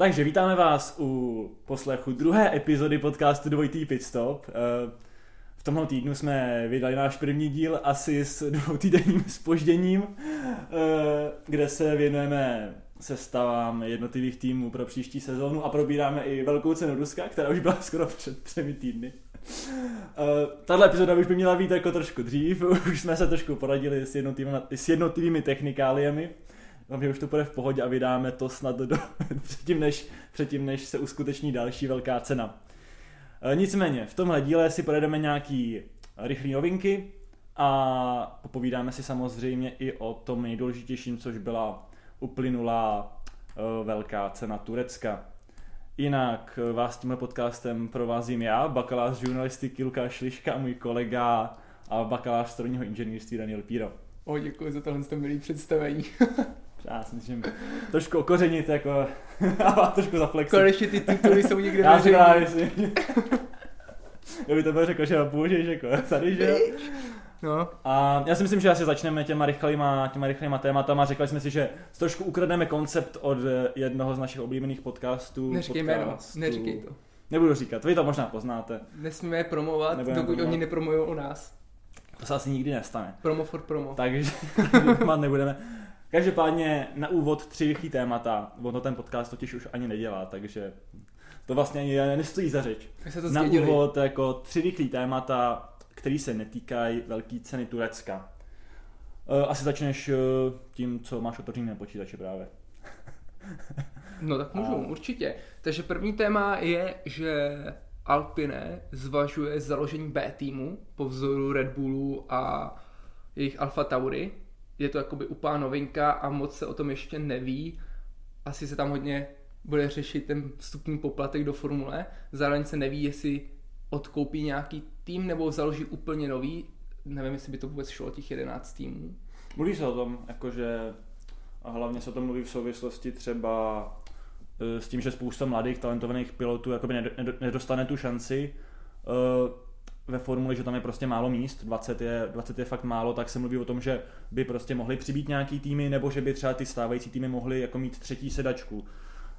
Takže vítáme vás u poslechu druhé epizody podcastu Dvojitý Pitstop. Eh, v tomhle týdnu jsme vydali náš první díl asi s dvoutýdenním spožděním, eh, kde se věnujeme sestavám jednotlivých týmů pro příští sezónu a probíráme i velkou cenu Ruska, která už byla skoro před třemi týdny. Uh, tahle epizoda už by měla být jako trošku dřív, už jsme se trošku poradili s jednotlivými, s jednotlivými technikáliemi. Doufám, že už to bude v pohodě a vydáme to snad do, předtím, než, předtím, než se uskuteční další velká cena. Uh, nicméně, v tomhle díle si projedeme nějaký rychlé novinky a popovídáme si samozřejmě i o tom nejdůležitějším, což byla uplynulá uh, velká cena Turecka. Jinak vás tímhle podcastem provázím já, bakalář žurnalistiky Lukáš Liška a můj kolega a bakalář strojního inženýrství Daniel Píro. O, děkuji za tohle milý představení. Já si myslím, trošku okořenit jako a trošku zaflexit. Konečně ty tituly jsou někde Já si dám, jestli... Já by to byl řekl, že ho použiješ jako tady, že? No. A já si myslím, že asi začneme těma rychlýma, těma rychlýma tématama. Řekli jsme si, že trošku ukradneme koncept od jednoho z našich oblíbených podcastů. Neříkej jméno, neříkej to. Nebudu říkat, vy to možná poznáte. Nesmíme je promovat, Nebudeme dokud promovat. oni nepromují o nás. To se asi nikdy nestane. Promo for promo. Takže nebudeme. Každopádně na úvod tři rychlý témata. Ono ten podcast totiž už ani nedělá, takže to vlastně ani nestojí za řeč. na úvod jako tři rychlý témata, který se netýkají velké ceny Turecka. Uh, asi začneš uh, tím, co máš otevřený na počítači právě. no tak můžu, A... určitě. Takže první téma je, že Alpine zvažuje založení B týmu po vzoru Red Bullu a jejich Alfa Tauri. Je to jakoby úplná novinka a moc se o tom ještě neví. Asi se tam hodně bude řešit ten vstupní poplatek do formule. Zároveň se neví, jestli odkoupí nějaký tým nebo založí úplně nový. Nevím, jestli by to vůbec šlo těch 11 týmů. Mluví se o tom, jakože a hlavně se o tom mluví v souvislosti třeba e, s tím, že spousta mladých talentovaných pilotů jakoby nedostane tu šanci e, ve formuli, že tam je prostě málo míst, 20 je, 20 je fakt málo, tak se mluví o tom, že by prostě mohli přibít nějaký týmy, nebo že by třeba ty stávající týmy mohly jako mít třetí sedačku.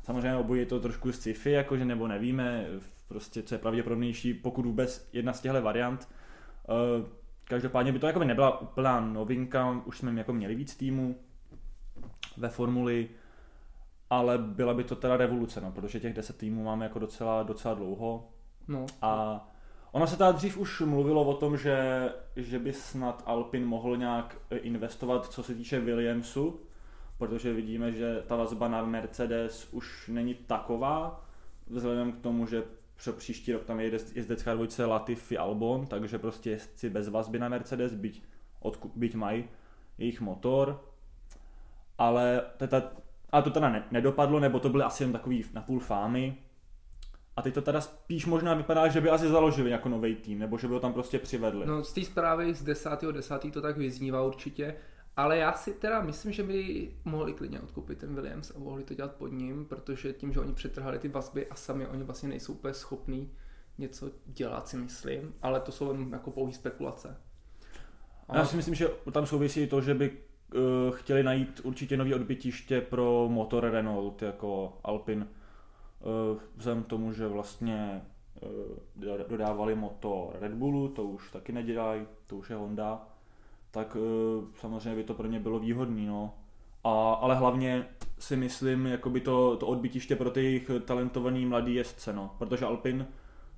Samozřejmě obojí je to trošku sci-fi, jakože nebo nevíme, prostě co je pravděpodobnější, pokud vůbec jedna z těchto variant. Eh, každopádně by to jako by nebyla úplná novinka, už jsme jako měli víc týmů ve formuli, ale byla by to teda revoluce, no, protože těch 10 týmů máme jako docela, docela dlouho. No. A ono se tady dřív už mluvilo o tom, že, že by snad Alpin mohl nějak investovat, co se týče Williamsu, protože vidíme, že ta vazba na Mercedes už není taková, vzhledem k tomu, že pro příští rok tam je jezdecká dvojice Latifi Albon, takže prostě jezdci bez vazby na Mercedes, byť, odku, byť mají jejich motor, ale teda, ale to teda ne, nedopadlo, nebo to byly asi jen takový napůl fámy, a teď to teda spíš možná vypadá, že by asi založili jako nový tým, nebo že by ho tam prostě přivedli. No z té zprávy z 10.10. 10. to tak vyznívá určitě. Ale já si teda myslím, že by mohli klidně odkoupit ten Williams a mohli to dělat pod ním, protože tím, že oni přetrhali ty vazby a sami oni vlastně nejsou úplně schopní něco dělat, si myslím, ale to jsou jen jako pouhý spekulace. Ale... Já si myslím, že tam souvisí to, že by uh, chtěli najít určitě nový odbytiště pro motor Renault jako Alpin. Uh, vzhledem tomu, že vlastně uh, dodávali motor Red Bullu, to už taky nedělají, to už je Honda tak uh, samozřejmě by to pro ně bylo výhodné. No. A, ale hlavně si myslím, jakoby to, to odbytiště pro ty jejich talentovaný mladý jezdce, no. protože Alpin,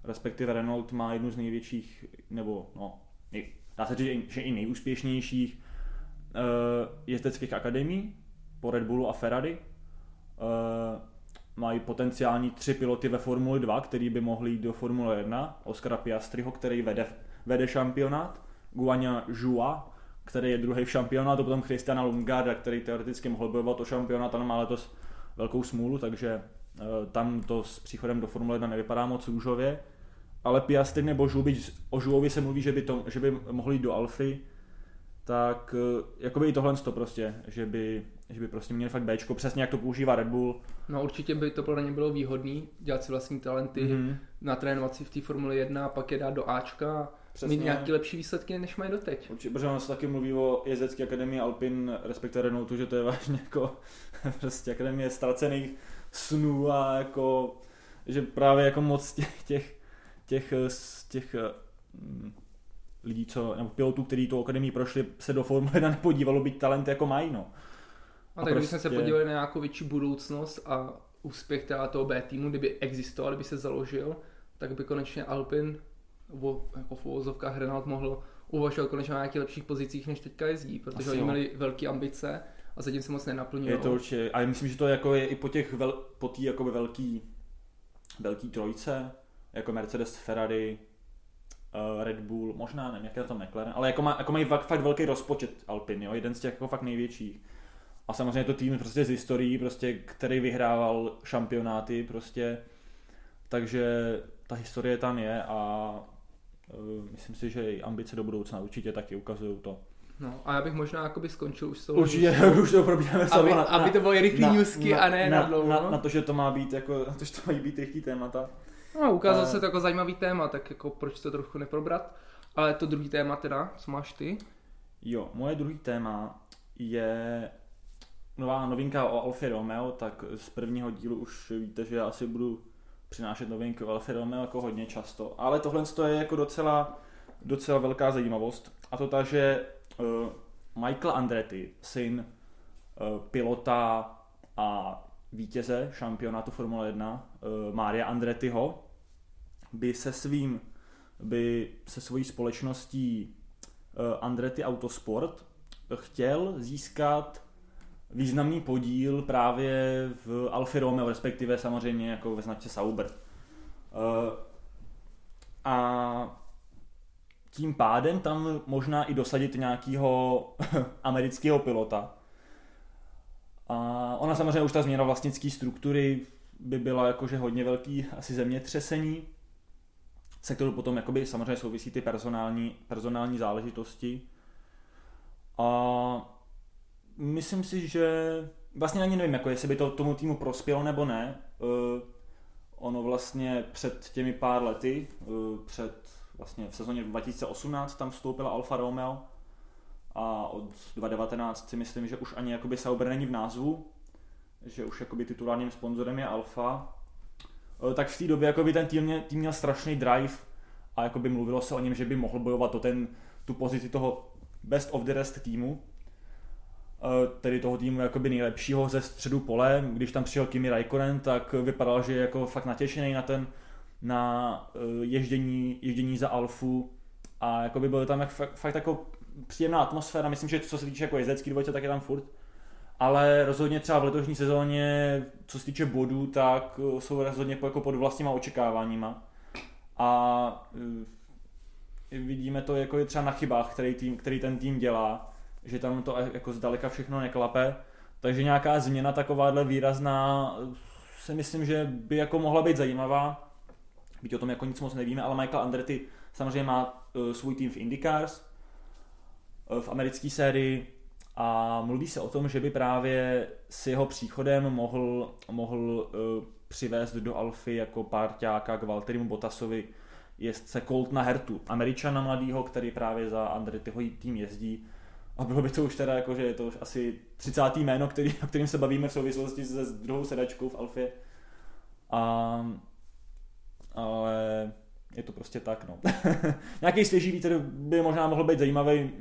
respektive Renault, má jednu z největších, nebo no, dá se říct, že i nejúspěšnějších jezdeckých akademií po Red Bullu a Ferrari. Mají potenciální tři piloty ve Formuli 2, který by mohli jít do Formule 1. Oscara Piastriho, který vede, vede šampionát. Guanya Jua, který je druhý v šampionátu, potom Christiana Lungarda, který teoreticky mohl bojovat o šampionát, ale má letos velkou smůlu, takže uh, tam to s příchodem do Formule 1 nevypadá moc růžově. Ale Piastri nebo Žu, byť o Žuovi se mluví, že by, to, že by mohli jít do Alfy, tak uh, jakoby i tohle to prostě, že by, že by prostě měli fakt Bčko, přesně jak to používá Red Bull. No určitě by to pro ně bylo výhodný, dělat si vlastní talenty, mm-hmm. natrénovat si v té Formule 1 a pak je dát do Ačka Přesně. mít nějaké lepší výsledky, než mají doteď. Určitě, protože on se taky mluví o jezdecké akademii Alpin, respektive Renaultu, že to je vážně jako prostě akademie ztracených snů a jako, že právě jako moc těch, těch, těch, těch mm, lidí, co, nebo pilotů, kteří tu akademii prošli, se do Formule 1 nepodívalo, být talent jako mají, no. A, a tak prostě... se podívali na nějakou větší budoucnost a úspěch teda toho B týmu, kdyby existoval, kdyby se založil, tak by konečně Alpin jako v uvozovkách Renault mohl uvažovat konečně na nějakých lepších pozicích, než teďka jezdí, protože Asi oni jo. měli velké ambice a zatím se moc nenaplňují. Je to určitě, a myslím, že to jako je i po těch vel, po tý jakoby velký, velký trojce, jako Mercedes, Ferrari, uh, Red Bull, možná nevím, jak je to McLaren, ale jako, má, jako mají fakt, fakt velký rozpočet Alpin, jo, jeden z těch jako fakt největších. A samozřejmě to tým prostě z historií, prostě, který vyhrával šampionáty, prostě, takže ta historie tam je a uh, myslím si, že i ambice do budoucna určitě taky ukazují to. No a já bych možná jakoby skončil už s tou Určitě, už to probíráme aby, na, aby to bylo rychlý newsky na, a ne na, na dlouho. Na, na, to, že to má být jako, na to, že to mají být rychlý témata. No, ukázalo uh, se to jako zajímavý téma, tak jako proč to trochu neprobrat. Ale to druhý téma teda, co máš ty? Jo, moje druhý téma je nová novinka o Alfa Romeo, tak z prvního dílu už víte, že já asi budu přinášet novinky o Alfa Romeo jako hodně často. Ale tohle je jako docela, docela velká zajímavost. A to ta, že uh, Michael Andretti, syn uh, pilota a vítěze šampionátu Formule 1, uh, Mária Andrettiho, by se svým, by se svojí společností Andretti Autosport chtěl získat významný podíl právě v Alfa Romeo, respektive samozřejmě jako ve značce Sauber. Uh, a tím pádem tam možná i dosadit nějakého amerického pilota. A ona samozřejmě už ta změna vlastnické struktury by byla jakože hodně velký asi zemětřesení, se kterou potom jakoby samozřejmě souvisí ty personální, personální záležitosti. A myslím si, že vlastně ani nevím, jako jestli by to tomu týmu prospělo nebo ne. Uh, ono vlastně před těmi pár lety, uh, před vlastně v sezóně 2018 tam vstoupila Alfa Romeo a od 2019 si myslím, že už ani jakoby Sauber není v názvu, že už jakoby titulárním sponzorem je Alfa. Uh, tak v té době jakoby ten tým, měl, tým měl strašný drive a jakoby mluvilo se o něm, že by mohl bojovat o ten, tu pozici toho best of the rest týmu tedy toho týmu jakoby nejlepšího ze středu pole. Když tam přijel Kimi Raikkonen, tak vypadal, že je jako fakt natěšený na ten na eh, ježdění, ježdění za Alfu a jako by byl tam jak, fakt, fakt jako příjemná atmosféra, myslím, že co se týče jako jezdecký dvojce, tak je tam furt. Ale rozhodně třeba v letošní sezóně, co se týče bodů, tak eh, jsou rozhodně jako pod vlastníma očekáváníma. A vidíme to jako je třeba na chybách, který, tým, který ten tým dělá že tam to jako zdaleka všechno neklape, takže nějaká změna takováhle výrazná si myslím, že by jako mohla být zajímavá, byť o tom jako nic moc nevíme, ale Michael Andretti samozřejmě má uh, svůj tým v IndyCars, uh, v americké sérii a mluví se o tom, že by právě s jeho příchodem mohl, mohl přivést do Alfy jako párťáka k Valterimu Bottasovi jezdce Coltna Hertu, američana mladýho, který právě za Andrettiho tým jezdí a bylo by to už teda jako, že je to už asi 30. jméno, který, o kterým se bavíme v souvislosti se druhou sedačkou v Alfě. A, ale je to prostě tak, no. Nějaký svěží vítr by možná mohl být zajímavý,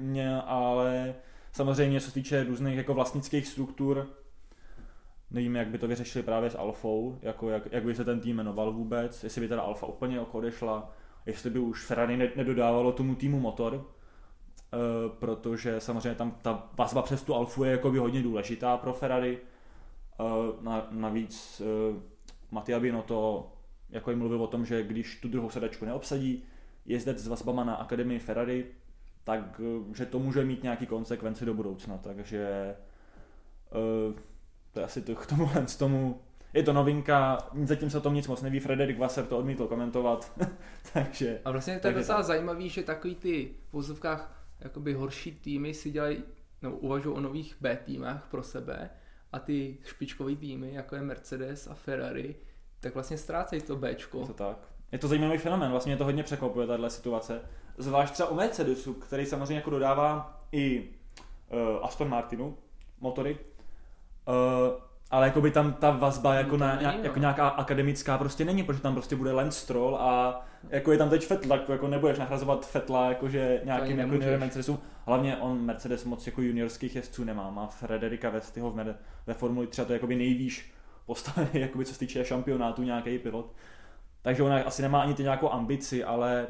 ale samozřejmě co se týče různých jako vlastnických struktur, nevíme, jak by to vyřešili právě s Alfou, jako jak, jak by se ten tým jmenoval vůbec, jestli by teda Alfa úplně odešla, jestli by už Ferrari nedodávalo tomu týmu motor, protože samozřejmě tam ta vazba přes tu Alfu je jakoby hodně důležitá pro Ferrari. Uh, na, navíc uh, Mattia Binotto jako jim mluvil o tom, že když tu druhou sedačku neobsadí jezdec s vazbama na Akademii Ferrari, tak že to může mít nějaký konsekvence do budoucna, takže to je asi to k tomu, z tomu je to novinka, zatím se o tom nic moc neví, Frederik Wasser to odmítl komentovat, takže... A vlastně to je docela tak. zajímavý, že takový ty v vozovkách jakoby horší týmy si dělají, no, uvažují o nových B týmech pro sebe a ty špičkové týmy, jako je Mercedes a Ferrari, tak vlastně ztrácejí to Bčko. Je to tak. Je to zajímavý fenomén, vlastně to hodně překvapuje, tahle situace. Zvlášť třeba u Mercedesu, který samozřejmě jako dodává i uh, Aston Martinu motory. Uh, ale jako by tam ta vazba jako, to na, no. jako nějaká akademická prostě není, protože tam prostě bude Lance Stroll a jako je tam teď Fettel, tak jako nebudeš nahrazovat Fetla jakože nějakým jako nemůžeš. junior Mercedesu. Hlavně on Mercedes moc jako juniorských jezdců nemá, má Frederika Vestiho v Mer- ve Formuli 3 a to je jakoby nejvýš postavený, jakoby co se týče šampionátu nějaký pilot. Takže ona asi nemá ani ty nějakou ambici, ale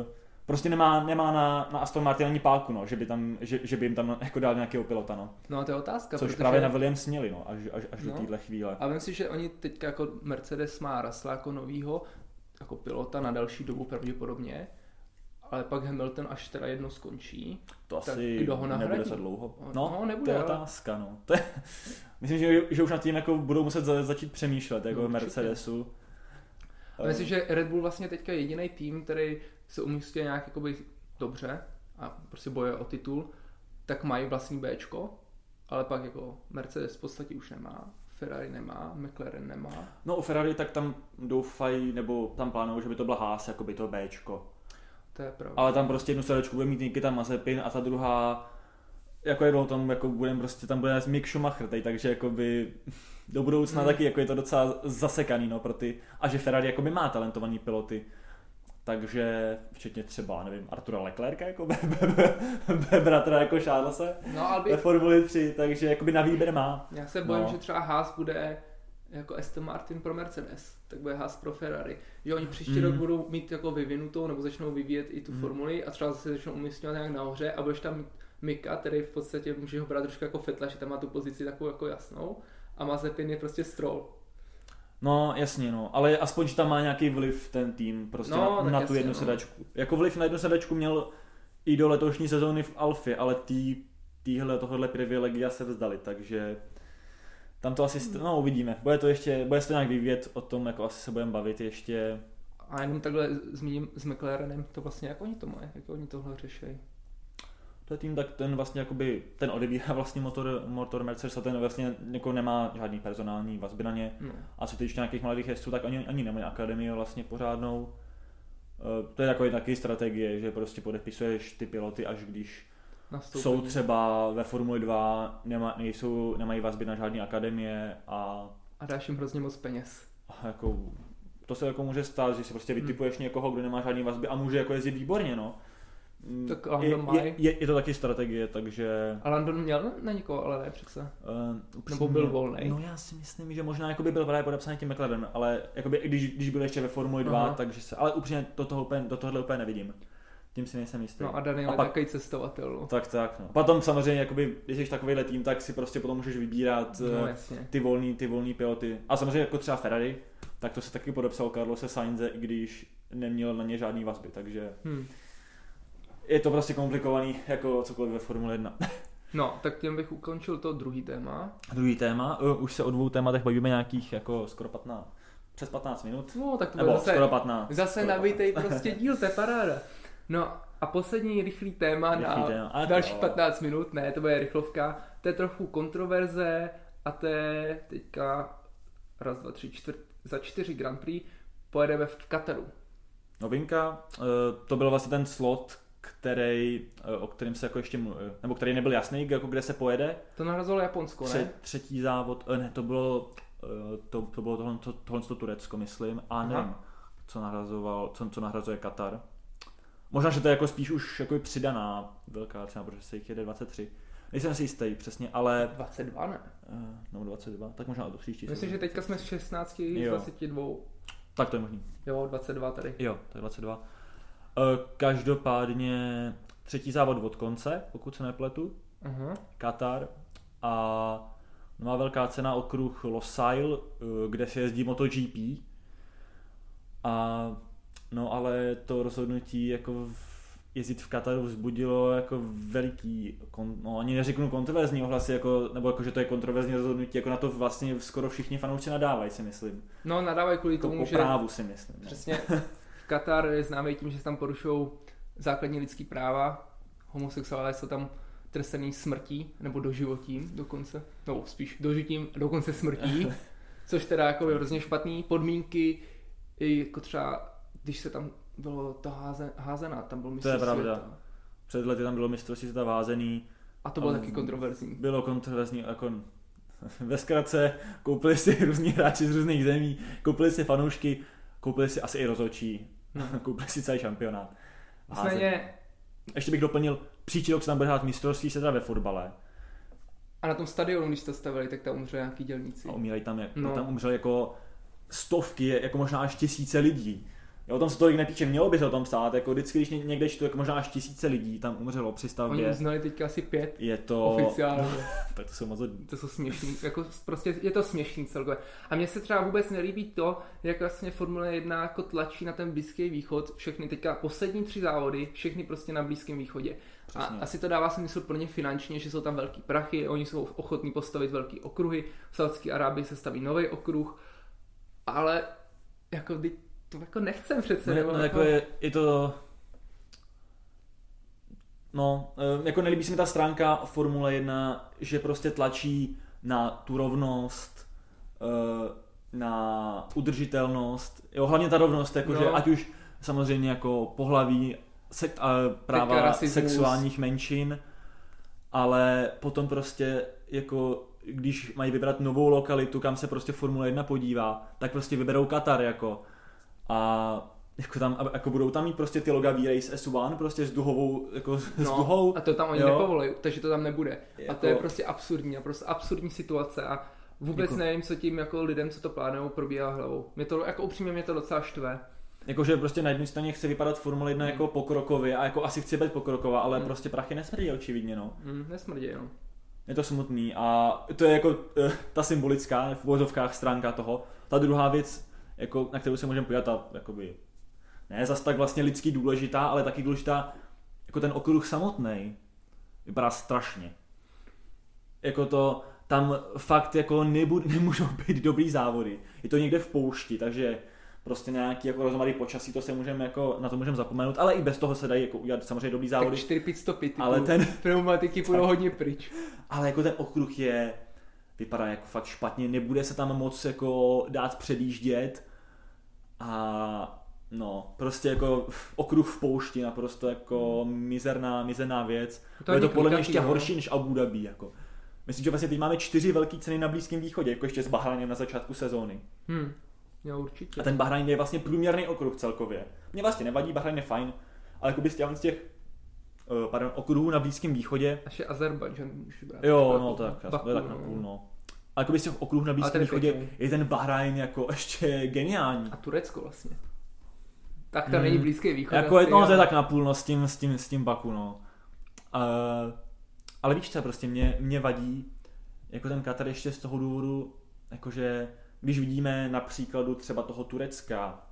uh, prostě nemá, nemá na, na Aston Martin ani páku, no, že by, tam, že, že by jim tam jako dal nějakého pilota, no. No a to je otázka, Což protože... právě na Williams měli, no, až, až, až No. do téhle chvíle. A vím si, že oni teďka jako Mercedes má Russella jako novýho, jako pilota na další dobu pravděpodobně, ale pak Hamilton až teda jedno skončí. To Tak asi kdo ho nahradí? nebude za dlouho. No, No, nebude, to je ale- otázka, no. To je, myslím, že, že už nad tím jako budou muset za, začít přemýšlet, jako No. Mercedesu. A myslím, že Red Bull vlastně teďka je jediný tým, který se umístí nějak jakoby dobře a prostě boje o titul, tak mají vlastní Bčko, ale pak jako Mercedes v podstatě už nemá, Ferrari nemá, McLaren nemá. No u Ferrari tak tam doufají, nebo tam plánují, že by to byla Haas, jako by to Bčko. To je pravda. Ale tam prostě jednu sedačku bude mít Nikita Mazepin a ta druhá jako jednou tam jako budem prostě tam bude Mick Schumacher, tady, takže jako by do budoucna Hmm. taky jako je to docela zasekaný no, pro ty, a že Ferrari jako by má talentovaný piloty. Takže včetně třeba, nevím, Artura Leclerca, jako be, be, be, be, bratra jako Charlesa No ale ve by, Formuli 3, takže jakoby na výběr má. já se bojím, No. že třeba Haas bude jako Aston Martin pro Mercedes, tak bude Haas pro Ferrari. Že oni příští Mm. rok budou mít jako vyvinutou, nebo začnou vyvíjet i tu Mm. formuli a třeba zase začnou umístěvat nějak nahoře a budeš tam mít Mika, který v podstatě může ho brát trošku jako Fetla, že tam má tu pozici takovou jako jasnou a Mazepin je prostě Stroll. No jasně no, ale aspoň, že tam má nějaký vliv ten tým prostě No, na, na tu jasně, jednu no. sedačku. Jako vliv na jednu sedačku měl i do letošní sezóny v Alfě, ale tý, týhle, tohle privilegia se vzdali, takže tam to asi, st- no uvidíme. Bude to ještě, bude se to nějak vyvíjet, o tom jako asi se budeme bavit ještě. A jenom takhle zmíním s McLarenem, to vlastně jak oni to mají, jak oni tohle řeší. To je tým, tak ten vlastně jakoby, ten odebírá vlastně motor, motor Mercedes a ten vlastně jako nemá žádný personální vazby na ně. No. A co týče nějakých mladých jezdců, tak oni ani nemají akademii vlastně pořádnou. Eh, To je takový taky strategie, že prostě podepisuješ ty piloty, až když Nastoupení. jsou třeba ve Formuli 2, nema, nejsou, nemají vazby na žádné akademie a, A dáš jim hrozně moc peněz. a jako to se jako může stát, že si prostě Hmm. vytipuješ někoho, kdo nemá žádný vazby a může jako jezdit výborně, no. Mm, Tak je, Lando má- je, je, je, to taky strategie, takže... A Landon měl na někoho, ale ne přece. Uh, Nebo byl volnej? No já si myslím, že možná jako by byl právě podepsaný tím McLarenem, ale jakoby, když, když byl ještě ve Formuli 2, Aha. takže se, ale upřímně do, toho úplně, do tohohle úplně nevidím. Tím si nejsem jistý. No a Daniel A je pak- takový cestovatel. no. Tak, tak, no. Potom samozřejmě, jakoby, když jsi takovýhle tým, tak si prostě potom můžeš vybírat No eh, jasně. ty volný, ty volný piloty. A samozřejmě jako třeba Ferrari, tak to se taky podepsal Carlose Sainze, i když neměl na ně žádný vazby, takže Hm. Je to prostě komplikovaný jako cokoliv ve Formule 1. No, tak tím bych ukončil to druhý téma. Druhý téma, uh, už se o dvou tématech bavíme nějakých jako skoro 15, přes 15 minut. No, tak to Nebo bude zase, skoro 15. zase skoro nabitej prostě díl, to je paráda. No a poslední rychlý téma Rychlý na téma. A to dalších jo. 15 minut, ne, to bude rychlovka. To je trochu kontroverze a to je teďka raz, dva, tři, čtvrt, za čtyři Grand Prix pojedeme v Kataru. Novinka, eh, to byl vlastně ten slot, který, eh, o kterém se jako ještě, mlu- eh, nebo který nebyl jasný, jako kde se pojede. To nahrazovalo Japonsko, Tře, ne? třetí závod, eh, ne, to bylo, to, to bylo tohle, to, tohle to Turecko, myslím, a Aha. nevím, co nahrazoval, co, co nahrazuje Katar. Možná, že to je jako spíš už jako přidaná velká cena, protože se jich jede 23. Nejsem si jistý přesně, ale 22, ne? nebo 22, tak možná do příští. Myslím, sezóny. že teďka jsme z 16 z Jo. 22. Tak to je možný. Jo, 22 tady. Jo, to je 22. Eh, Každopádně třetí závod od konce, pokud se nepletu, Aha. Katar a má velká cena okruh Losail, eh, kde se jezdí MotoGP a no ale to rozhodnutí jako v- jezdit v Kataru vzbudilo jako veliký, kon, no ani neřeknu kontroverzní ohlasy, jako, nebo jako, že to je kontroverzní rozhodnutí, jako na to vlastně skoro všichni fanoušci nadávají, si myslím. No, nadávají kvůli Jako tomu, že právu si myslím. No. přesně Katar je známý tím, že se tam porušují základní lidský práva. Homosexuálové jsou tam trestaný smrtí, nebo doživotím dokonce. No, spíš dožitím, dokonce smrtí. Což teda jako je hrozně špatný. Podmínky, jako třeba, když se tam bylo to háze, házená, tam byl mistr To je pravda. světa. Před lety tam bylo mistrovství světa vázený, A to bylo A- taky kontroverzní. bylo kontroverzní, jako Ve zkratce koupili si různí hráči z různých zemí, koupili si fanoušky, koupili si asi i rozočí. koupili si celý šampionát. Nicméně... Ještě bych doplnil, příští rok se tam bude hrát mistrovství světa ve fotbale. A na tom stadionu, když to stavili, tak tam umřeli nějaký dělníci. A umírají tam, no. tam umřeli jako stovky, jako možná až tisíce lidí. Jo, o tom se tolik nepíče, mělo by se o tom psát, jako vždycky, když někde čtu, jako možná až tisíce lidí tam umřelo při stavbě. Oni uznali teďka asi pět. Je to... Oficiálně. tak to jsou moc To jsou směšný, jako prostě je to směšný celkově. A mně se třeba vůbec nelíbí to, jak vlastně Formule 1 jako tlačí na ten Blízký východ, všechny teďka poslední tři závody, všechny prostě na Blízkém východě. Přesně. A asi to dává smysl pro ně finančně, že jsou tam velký prachy, oni jsou ochotní postavit velký okruhy, v Saudské Arábii se staví nový okruh, ale jako to jako nechcem přece. No, no jako je, je to... No, eh, jako nelíbí se mi ta stránka Formule 1, že prostě tlačí na tu rovnost, eh, na udržitelnost, jo, hlavně ta rovnost, jakože no. ať už samozřejmě jako pohlaví, se, práva sexuálních menšin, ale potom prostě jako když mají vybrat novou lokalitu, kam se prostě Formule 1 podívá, tak prostě vyberou Katar jako a jako tam, jako budou tam mít prostě ty loga V-Race S1 prostě s duhovou, jako no, s duhou. a to tam oni nepovolají, takže to tam nebude. Jako... A to je jako- prostě absurdní, a prostě absurdní situace a vůbec jako... nevím, co tím jako lidem, co to plánují, probíhá hlavou. Mě to, jako upřímně mě to docela štve. Jakože prostě na jedné straně chce vypadat Formule 1 hmm. jako pokrokově a jako asi chce být pokroková, ale hmm. prostě prachy nesmrdí očividně, no. Hmm, nesmrdí, no. Je to smutný a to je jako uh, ta symbolická v vozovkách stránka toho. Ta druhá věc, jako, na kterou se můžeme podívat, a jakoby, ne zas tak vlastně lidský důležitá, ale taky důležitá, jako ten okruh samotný vypadá strašně. Jako to, tam fakt jako nebu, nemůžou být dobrý závody. Je to někde v poušti, takže prostě nějaký jako rozmarý počasí, to se můžeme jako, na to můžeme zapomenout, ale i bez toho se dají jako udělat samozřejmě dobrý závody. Tak 4 pit stopy, ale ten, pneumatiky půjdou hodně pryč. Ale jako ten okruh je, vypadá jako fakt špatně, nebude se tam moc jako dát předjíždět a no, prostě jako okruh v poušti, naprosto jako mizerná, mizerná věc. To je to podle mě ještě no. horší než Abu Dhabi, jako. Myslím, že vlastně teď máme čtyři velké ceny na Blízkém východě, jako ještě s Bahrajnem na začátku sezóny. Hmm. Jo, určitě. A ten Bahrajn je vlastně průměrný okruh celkově. Mně vlastně nevadí, Bahrajn je fajn, ale jako bys z těch uh, pardon, okruhů na Blízkém východě. Až je Azerbajdžan můžu brát. Jo, no tak, Baku, tak na půl, no. A jako z těch okruhů na Blízkém východě je ten Bahrajn jako ještě geniální. A Turecko vlastně. Tak tam hmm. není Blízký východ. Jako, no, to je tak na půl, no, s tím, s tím, s tím Baku, no. Uh, ale víš co, prostě mě, mě vadí, jako ten Katar ještě z toho důvodu, jakože když vidíme na příkladu třeba toho Turecka,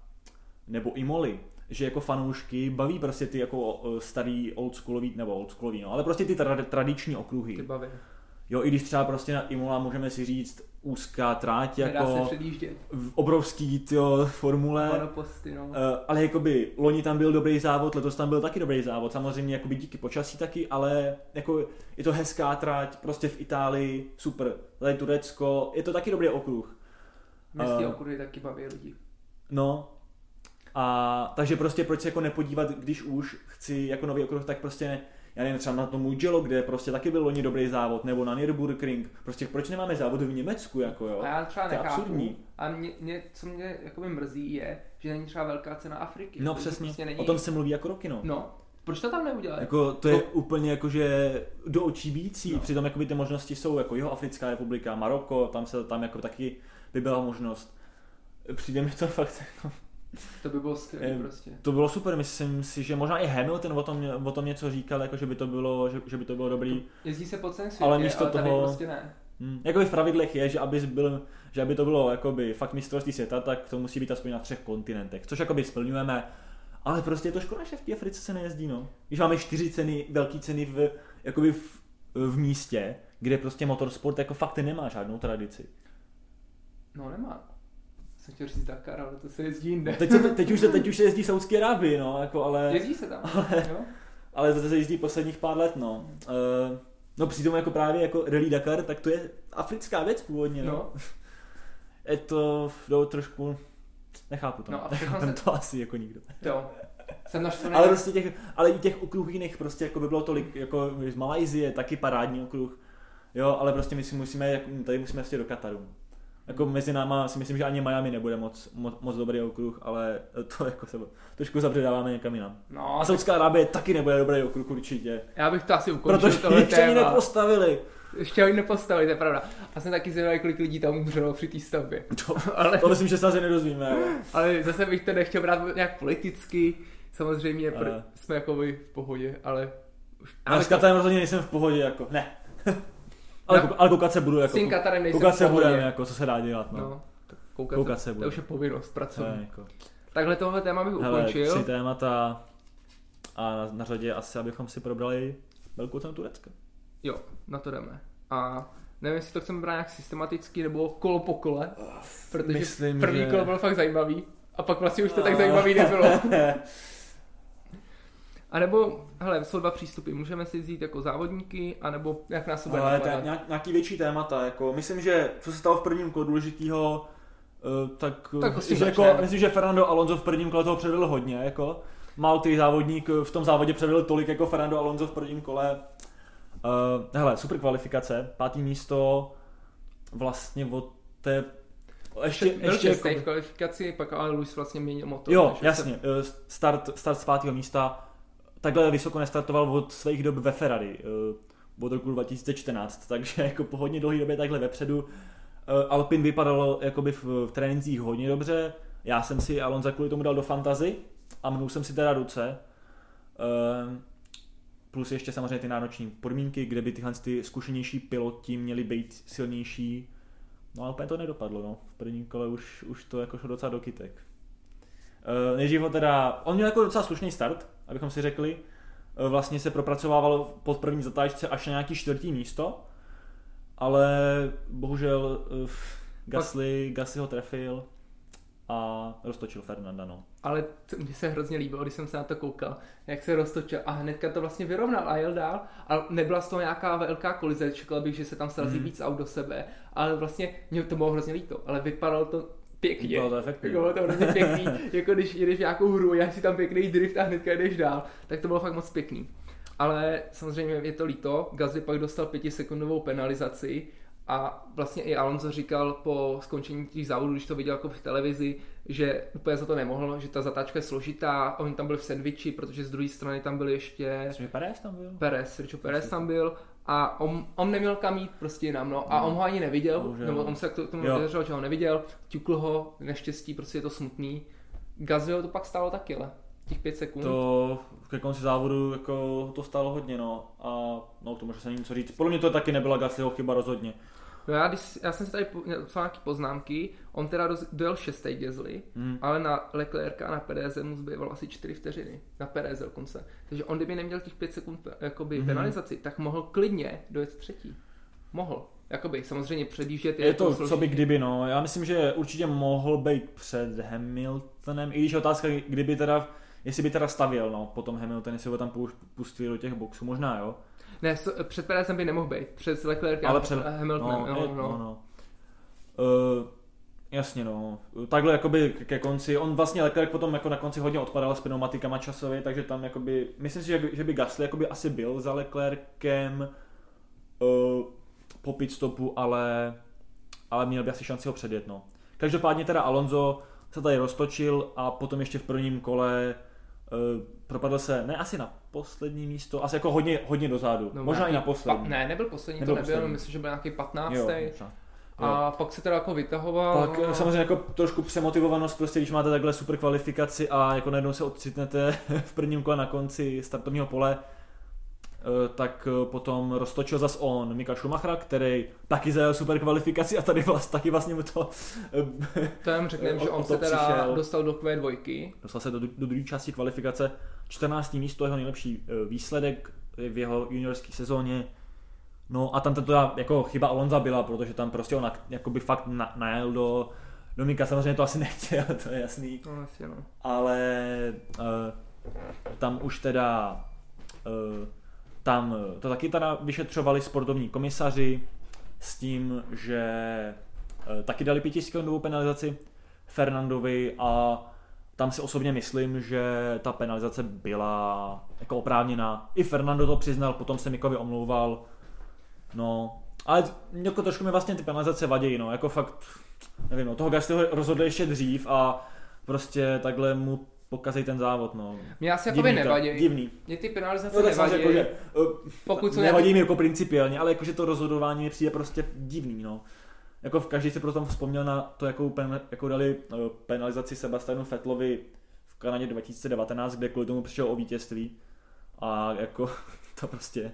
nebo Imoly, že jako fanoušky baví prostě ty jako starý oldschoolový, nebo oldschoolový, no, ale prostě ty tra- tradiční okruhy. Ty baví. Jo, i když třeba prostě na Imola můžeme si říct úzká tráť, jako obrovský tyjo, formule. Monoposty, no. Uh, ale jakoby loni tam byl dobrý závod, letos tam byl taky dobrý závod, samozřejmě jakoby díky počasí taky, ale jako je to hezká tráť, prostě v Itálii, super, tady Turecko, je to taky dobrý okruh. Městský uh, okruhy taky baví lidi. No, a takže prostě proč se jako nepodívat, když už chci jako nový okruh, tak prostě já nevím, třeba na tom Mugello, kde prostě taky byl loni dobrý závod, nebo na Nürburgring. Prostě proč nemáme závod v Německu, jako jo? A já třeba nechápu. Absurdní. A mě, mě, co mě jakoby mrzí je, že není třeba velká cena Afriky. No přesně, prostě není... o tom se mluví jako roky, no. No, proč to tam neudělali? Jako, to je no. úplně jakože do očí bící, no. přitom jakoby ty možnosti jsou jako jeho Africká republika, Maroko, tam se tam jako taky by byla možnost. Přijde mi to fakt jako to by bylo skvělé prostě. To bylo super, myslím si, že možná i Hamilton o tom, o tom něco říkal, jako že by to bylo, že, že by to bylo dobrý. Jezdí se po celém světě, ale místo ale tady toho, prostě ne. Hmm, jako v pravidlech je, že aby, byl, že aby to bylo jakoby fakt mistrovství světa, tak to musí být aspoň na třech kontinentech, což jakoby splňujeme, ale prostě je to škoda, že v té Africe se nejezdí, no. Když máme čtyři ceny, velké ceny v, jakoby v, v místě, kde prostě motorsport jako fakt nemá žádnou tradici. No nemá jsem chtěl říct Dakar, ale to se jezdí jinde. Teď, se, teď, už, se, teď už se jezdí Saudské Arábii, no, jako, ale... Jezdí se tam, ale, jo? Ale to se jezdí posledních pár let, no. Uh, no přitom jako právě jako Rally Dakar, tak to je africká věc původně, no. no. je to no, trošku... Nechápu to. No, a Nechápem se... to asi jako nikdo. Jo. Jsem naštvaný. ale prostě těch, ale i těch okruh jiných prostě jako by bylo tolik, jako z Malajzie taky parádní okruh Jo, ale prostě my si musíme, tady musíme jezdit do Kataru. Jako mezi náma si myslím, že ani Miami nebude moc, moc, moc dobrý okruh, ale to jako se trošku zabředáváme někam jinam. No, A Saudská Arábie taky nebude dobrý okruh určitě. já bych to asi ukončil Protože tohle ještě ani téma. nepostavili. Ještě ho nepostavili, to je pravda. A jsem taky zvědavý, kolik lidí tam umřelo při té stavbě. To, Ale, to myslím, že se asi nedozvíme. jo. ale zase bych to nechtěl brát nějak politicky. Samozřejmě Ale- pr- jsme jako v pohodě, ale... už- Já ale s Katarem rozhodně nejsem v pohodě, jako, ne. Ale, No. ale koukat se budu, s jako, tím Katarem nejsem koukat se budeme, jako, co se dá dělat, no. No, koukat, Koukat se, se to bude. už je povinnost To pracovní. je jako, Takhle tohle téma bych hele, ukončil. tři témata a na, na řadě asi, abychom si probrali velkou cenu Turecka. Jo, na to jdeme. A nevím, jestli to chceme brát nějak systematicky nebo kolo po kole, protože Myslím, první že- kolo bylo fakt zajímavý a pak vlastně už to tak zajímavý nebylo. A nebo, hele, jsou dva přístupy. Můžeme si vzít jako závodníky, anebo jak nás to bude Ale nějak, nějaký větší témata, jako myslím, že co se stalo v prvním kole důležitýho, eh, tak, Tak eh, tím že jako, myslím, že Fernando Alonso v prvním kole toho předvedl hodně, jako který závodník v tom závodě předvedl tolik jako Fernando Alonso v prvním kole. Uh, hele, super kvalifikace, pátý místo, vlastně od té, ještě, Byl ještě jako, v kvalifikaci, pak ale Luis vlastně měnil motor. jo, jasně, eh, start, start z pátého místa, takhle vysoko nestartoval od svých dob ve Ferrari, eh, od roku 2014, takže jako po hodně dlouhé době takhle vepředu. Eh, Alpin vypadal jakoby v, v trénincích hodně dobře, já jsem si Alonso kvůli tomu dal do fantazy a mnul jsem si teda ruce. Eh, plus ještě samozřejmě ty nároční podmínky, kde by tyhle ty zkušenější piloti měli být silnější. No ale úplně to nedopadlo, no. V prvním kole už, už to jako šlo docela do kytek. Nejdřív ho teda, on měl jako docela slušný start, abychom si řekli. Uh, vlastně se propracovával pod první zatáčce až na nějaký čtvrtý místo, ale bohužel uh, Gasly, Gasly ho trefil a roztočil Fernanda, no. Ale to, mně se hrozně líbilo, když jsem se na to koukal, jak se roztočil a hnedka to vlastně vyrovnal a jel dál. A nebyla z toho nějaká velká kolize, čekal bych, že se tam srazí Mhm. víc aut do sebe, ale vlastně mě to bylo hrozně líto, ale vypadalo to pěkně. Bylo to efektivní. Bylo to hrozně pěkný, jako když jdeš v nějakou hru, já si tam pěkný drift a hnedka jdeš dál, tak to bylo fakt moc pěkný. Ale samozřejmě je to líto, Gasly pak dostal pětisekundovou penalizaci a vlastně i Alonso říkal po skončení těch závodů, když to viděl jako v televizi, že úplně za to nemohl, že ta zatáčka je složitá, oni tam byli v sandviči, protože z druhé strany tam byl ještě Myslím, že Perez tam byl? Perez, Sergio Perez tam byl a on, on neměl kam jít prostě jinam, no. A on ho ani neviděl, Bohužel. nebo on se k to- k tomu vyjadřoval, že ho neviděl, ťukl ho, neštěstí, prostě je to smutný. Gazio to pak stálo taky, ale těch pět sekund. To ke konci závodu jako to stálo hodně, no. A no, to může se nevím co říct. Podle mě to taky nebyla Gaslyho chyba rozhodně. No já, když, já jsem si tady po- psal nějaký poznámky, on teda roz, dojel šestý Gezly, Hmm. ale na Leclerca a na Pereze mu zbývalo asi 4 vteřiny. Na Pereze dokonce. Takže on kdyby neměl těch 5 sekund jakoby Mhm. penalizaci, tak mohl klidně dojet třetí. Mohl. Jakoby samozřejmě předjíždět Je to, co složitý. by kdyby, no. Já myslím, že určitě mohl být před Hamiltonem, i když je otázka, kdyby teda, jestli by teda stavěl, no, potom Hamilton, jestli ho tam pu- pustili do těch boxů, možná jo. Ne, s- před Perezem by nemohl být. Před Leclercem Ale a před, Hamiltonem. no, No, je- no, no, no. Uh, jasně, no. Takhle jakoby ke konci, on vlastně Leclerc potom jako na konci hodně odpadal s pneumatikama časově, takže tam jakoby, myslím si, že, by- že by Gasly jakoby asi byl za Leclercem uh, po pit stopu, ale, ale měl by asi šanci ho předjet, no. Každopádně teda Alonso se tady roztočil a potom ještě v prvním kole uh, propadl se, ne asi na poslední místo, asi jako hodně, hodně dozadu, No, možná i na poslední. Pa, ne, nebyl poslední, Nebyl to nebyl, poslední. myslím, že byl nějaký 15. Jo, možná. a pak se teda jako vytahoval. Pak eh, samozřejmě jako trošku přemotivovanost, prostě když máte takhle super kvalifikaci a jako najednou se odcitnete v prvním kole na konci startovního pole, tak eh, potom roztočil zas on Mika Schumachera, který taky zajel super kvalifikaci a tady vlast, taky vlastně mu to eh, To jen řekneme, že on se teda přišel. dostal do Q2. dostal se do, do druhé části kvalifikace. 14. místo jeho nejlepší eh, výsledek v jeho juniorské sezóně. No a tam teda jako chyba Alonza byla, protože tam prostě on jakoby fakt na, najel do Dominika, samozřejmě to asi nechtěl, to je jasný. No, asi no. ale uh, tam už teda uh, tam to taky teda vyšetřovali sportovní komisaři s tím, že uh, taky dali pětisekundovou penalizaci Fernandovi a tam si osobně myslím, že ta penalizace byla jako oprávněná. I Fernando to přiznal, potom se Mikovi omlouval. No Ale jako trošku mi vlastně ty penalizace vadí, no, jako fakt, nevím, no, toho Gaslyho rozhodli ještě dřív a prostě takhle mu pokazí ten závod, no. Mě asi jakoby nevadí. Divný. Mě ty penalizace no, nevadí. Jako, že, uh, Pokud nevadí nevadí mi jako principiálně, ale jakože to rozhodování mi přijde prostě divný, no. Jako v každý si proto vzpomněl na to, jakou pen, jako dali uh, penalizaci Sebastianu Fettlovi v Kanadě 2019, kde kvůli tomu přišel o vítězství. A jako to prostě...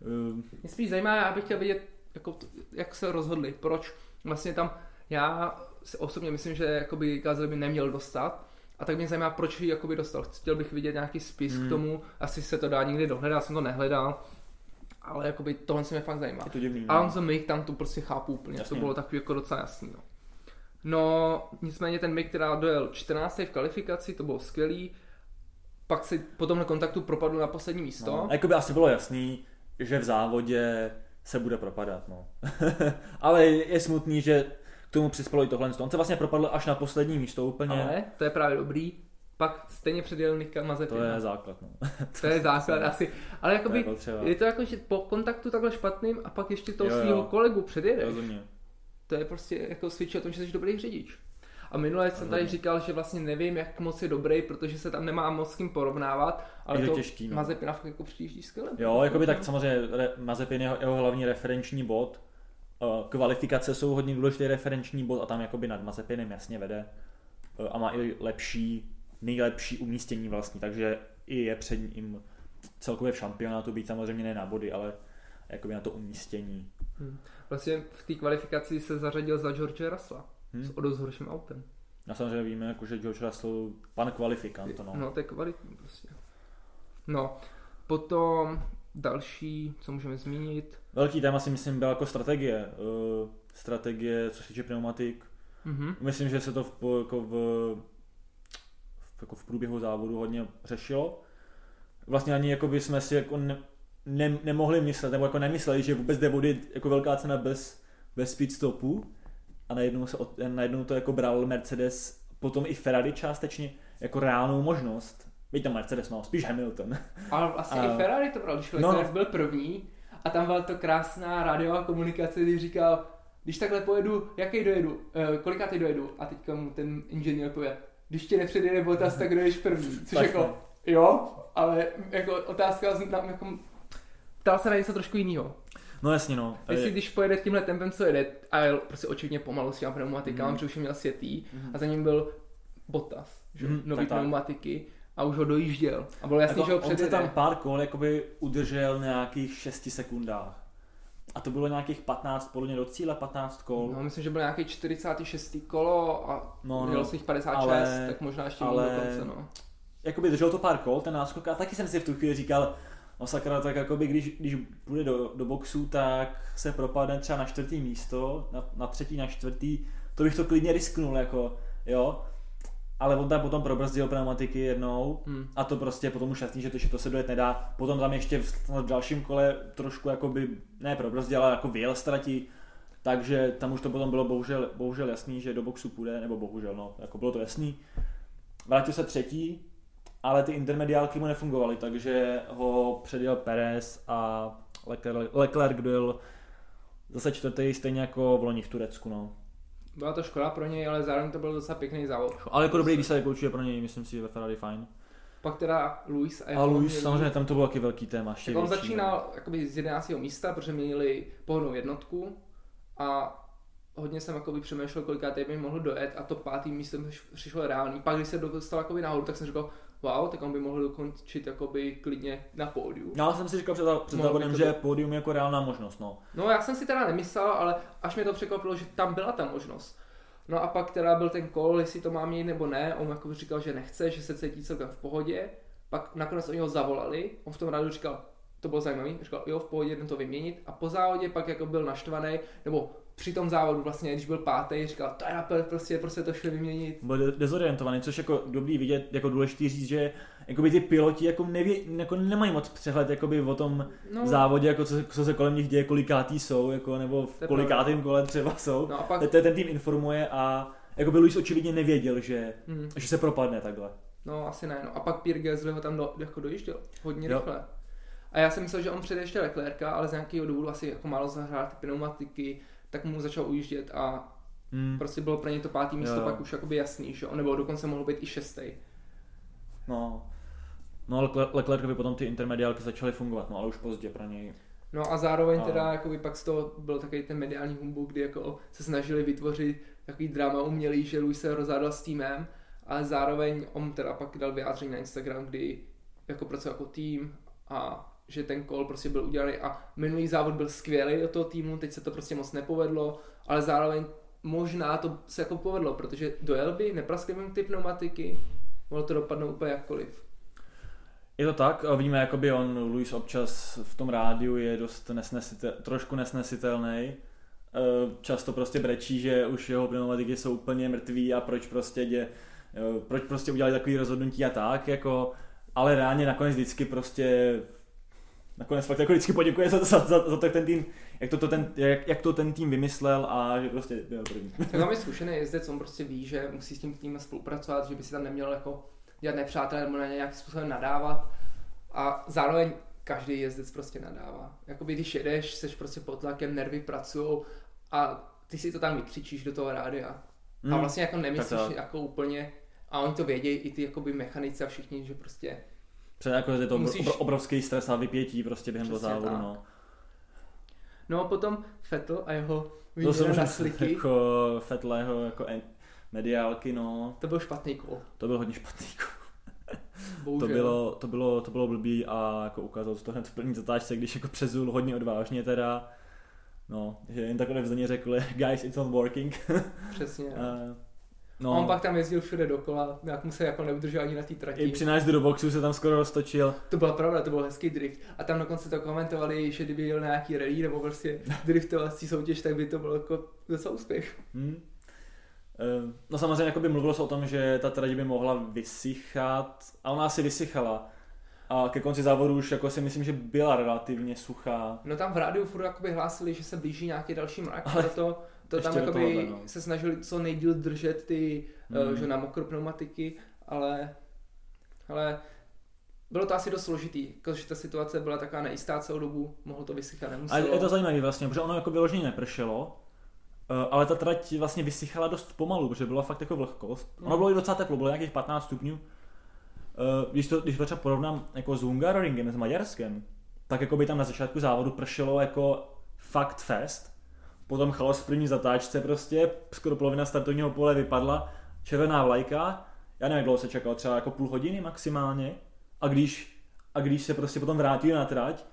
Uh... Mě spíš zajímá, já bych chtěl vidět, jako, jak se rozhodli, proč vlastně tam, já si osobně myslím, že jakoby Gazel by neměl dostat, a tak mě zajímá, proč ji jakoby dostal. Chtěl bych vidět nějaký spis hmm. k tomu, asi se to dá někdy dohledat, já jsem to nehledal, ale jakoby tohle se mě fakt zajímá. Je to divný, no. Alonso Mick tam to prostě chápu úplně, Jasně. to bylo takový jako docela jasný. No. no nicméně ten Mick, která dojel 14. v kvalifikaci, to bylo skvělý, pak si po tomhle kontaktu propadl na poslední místo. No, a jakoby asi bylo jasný, že v závodě se bude propadat, no. ale je smutný, že k tomu přispělo i tohle. On se vlastně propadl až na poslední místo úplně. Ale to je právě dobrý. Pak stejně předjel Nika Mazepina. To je základ, no. to je základ asi. Ale jakoby, to je, je, to jako, že po kontaktu takhle špatným a pak ještě toho svého kolegu předjedeš. Rozumím. To je prostě jako svědčí o tom, že jsi dobrý řidič. A minule jsem tady říkal, že vlastně nevím, jak moc je dobrý, protože se tam nemá moc s kým porovnávat, ale je to, to těžký, no. Mazepina fakt jako přijíždí skvěle. Jo, jako by tak samozřejmě Mazepin je jeho hlavní referenční bod, kvalifikace jsou hodně důležitý referenční bod a tam jakoby nad Mazepinem jasně vede eh, a má i lepší, nejlepší umístění vlastně, takže i je před ním celkově v šampionátu být samozřejmě ne na body, ale jakoby na to umístění. Hmm. Vlastně v té kvalifikaci se zařadil za George Russella hmm. s o dost horším autem. Já samozřejmě víme, jako, že George Russell, pan kvalifikant. No, no to je kvalitní prostě. No, potom další, co můžeme zmínit, Velký téma si myslím byla jako strategie. Uh, strategie, co se týče pneumatik. Mm-hmm. Myslím, že se to v, jako v, v, jako v průběhu závodu hodně řešilo. Vlastně ani jako by jsme si jako ne, ne, nemohli myslet, nebo jako nemysleli, že vůbec jde vody jako velká cena bez, bez speed stopu. A najednou, se, najednou to jako bral Mercedes, potom i Ferrari částečně, jako reálnou možnost. Víte, tam Mercedes mal, spíš Hamilton. Ale vlastně a, i Ferrari to bral, když no, no, byl první, a tam byla to krásná rádiová komunikace, kdy říkal, když takhle pojedu, jaký dojedu, e, kolikátý dojedu? A teďka mu ten inženýr pově, když tě nepředjede Bottas, tak dojedeš první. Což jako, jo, ale jako otázka, jako, ptal se na něco trošku jiného. No jasně no. Jestli když pojede tímhle tempem, co jede, a jel prostě očividně pomalu s těma pneumatikama, mm. protože už měl světý, mm. a za ním byl Bottas, že? Mm, nový pneumatiky. Tak a už ho dojížděl. A bylo jasný, jako že ho předjede. On se tam pár kol jakoby udržel nějakých 6 sekundách. A to bylo nějakých 15, podle mě do cíle 15 kol. No, myslím, že byl nějaký 46. kolo a no, no, měl si jich 56, ale, tak možná ještě ale, do konce, no. Jakoby držel to pár kol, ten náskok, a taky jsem si v tu chvíli říkal, no sakra, tak jakoby když, když půjde do, do boxu, tak se propadne třeba na čtvrtý místo, na, na třetí, na čtvrtý, to bych to klidně risknul, jako, jo ale on tam potom probrzdil pneumatiky jednou hmm. a to prostě potom už jasný, že to, že to se dojet nedá. Potom tam ještě v, v dalším kole trošku jakoby, ne probrzdil, ale jako vyjel ztratí. Takže tam už to potom bylo bohužel, bohužel jasný, že do boxu půjde, nebo bohužel, no, jako bylo to jasný. Vrátil se třetí, ale ty intermediálky mu nefungovaly, takže ho předjel Perez a Leclerc, Leclerc dojel zase čtvrtý, stejně jako v loni v Turecku, no. Byla to škoda pro něj, ale zároveň to byl docela pěkný závod. Ale jako dobrý výsledek určitě pro něj, myslím si, že ve Ferrari fajn. Pak teda Luis a, a Luis, samozřejmě tam to byl taky velký téma. Tak on začínal jakoby z 11. místa, protože měnili pohodnou jednotku a hodně jsem jakoby přemýšlel, koliká by mohl dojet a to pátý místo přišlo reálný. Pak když se dostal jakoby nahoru, tak jsem říkal, wow, tak on by mohl dokončit jakoby klidně na pódiu. Já jsem si říkal před, před závodem, že pódium je jako reálná možnost, no. No já jsem si teda nemyslel, ale až mě to překvapilo, že tam byla ta možnost. No a pak teda byl ten kol, jestli to má mít nebo ne, on jako říkal, že nechce, že se cítí celkem v pohodě. Pak nakonec oni ho zavolali, on v tom rádu říkal, to bylo zajímavé, říkal, jo, v pohodě, jdem to vyměnit. A po závodě pak jako byl naštvaný, nebo při tom závodu vlastně, když byl pátý, říkal, to je prostě, prostě to šli vyměnit. Byl dezorientovaný, což jako dobrý vidět, jako důležitý říct, že jakoby ty piloti jako, nevě, jako nemají moc přehled jakoby o tom no. závodě, jako co, co, se kolem nich děje, kolikátý jsou, jako, nebo v kolikátým kole třeba jsou. No a pak... ten, ten tým informuje a jako by Luis očividně nevěděl, že, mm. že se propadne takhle. No asi ne, no. A pak Pierre Gasly ho tam do, jako dojížděl, hodně jo. rychle. A já jsem myslel, že on ještě Leclerca, ale z nějakého důvodu asi jako málo zahrál ty pneumatiky, tak mu začal ujíždět a hmm. prostě bylo pro ně to pátý místo jo. pak už jakoby jasný, že on nebo dokonce mohl být i šestý. No, no ale Leclercovi potom ty intermediálky začaly fungovat, no ale už pozdě pro něj. No a zároveň a... teda jakoby pak z toho byl takový ten mediální humbuk, kdy jako se snažili vytvořit takový drama umělý, že Luis se rozhádal s týmem, ale zároveň on teda pak dal vyjádření na Instagram, kdy jako pracoval jako tým a že ten kol prostě byl udělaný a minulý závod byl skvělý do toho týmu, teď se to prostě moc nepovedlo, ale zároveň možná to se jako povedlo, protože dojel by, nepraskly ty pneumatiky, mohlo to dopadnout úplně jakkoliv. Je to tak, víme, jakoby on, Luis občas v tom rádiu je dost nesnesitel, trošku nesnesitelný. Eh, často prostě brečí, že už jeho pneumatiky jsou úplně mrtví a proč prostě dě, eh, proč prostě udělali takový rozhodnutí a tak, jako, ale reálně nakonec vždycky prostě nakonec fakt jako vždycky poděkuje za, za, za, za to, jak ten tým, jak to, to ten, jak, jak to ten tým vymyslel a že prostě byl první. Tak mám je zkušený jezdec, on prostě ví, že musí s tím týmem spolupracovat, že by si tam neměl jako dělat nepřátelé nebo na ně nějakým způsobem nadávat a zároveň každý jezdec prostě nadává. Jakoby když jedeš, seš prostě pod tlakem, nervy pracují a ty si to tam vykřičíš do toho rádia. Hmm. A vlastně jako nemyslíš jako úplně, a oni to vědějí, i ty jakoby mechanici a všichni, že prostě Před jako je to musíš... obrovský stres a vypětí prostě během toho závodu, no. No a potom Fettel a jeho to na sliky. Jako Fettleho jako mediálky, no. To byl špatný kol. To byl hodně špatný kol. To bylo, to, bylo, to bylo blbý a jako ukázal to hned v první zatáčce, když jako přezul hodně odvážně teda. No, že jen takhle nevzdaně řekl, guys, it's not working. Přesně. uh, no. A on pak tam jezdil všude dokola, jak mu se jako neudržel ani na té trati. I při nás do boxu se tam skoro roztočil. To byla pravda, to byl hezký drift. A tam dokonce to komentovali, že kdyby jel nějaký rally nebo prostě driftovací soutěž, tak by to bylo jako docela úspěch. Hmm. Eh, no samozřejmě jako by mluvilo se o tom, že ta trať by mohla vysychat a ona asi vysychala. A ke konci závodu už jako si myslím, že byla relativně suchá. No tam v rádiu furt jakoby hlásili, že se blíží nějaký další mrak, ale to, to tam jakoby tohle, no. se snažili co nejdíl držet ty, mm. že na mokropneumatiky, ale, ale bylo to asi dost složitý, protože ta situace byla taková nejistá celou dobu, mohlo to vysychat, nemuselo. Ale je to zajímavé vlastně, protože ono jako vyloženě nepršelo, Eh, ale ta trať vlastně vysychala dost pomalu, protože byla fakt jako vlhkost. Ono bylo i docela teplo, bylo nějakých 15 stupňů. Eh, když to, když to třeba porovnám jako s Hungaroringem, s Maďarskem, tak jako by tam na začátku závodu pršelo jako fakt fest. Potom chaos v první zatáčce prostě, skoro polovina startovního pole vypadla, červená vlajka, já nevím, jak dlouho se čekal, třeba jako půl hodiny maximálně. A když, a když se prostě potom vrátili na trať,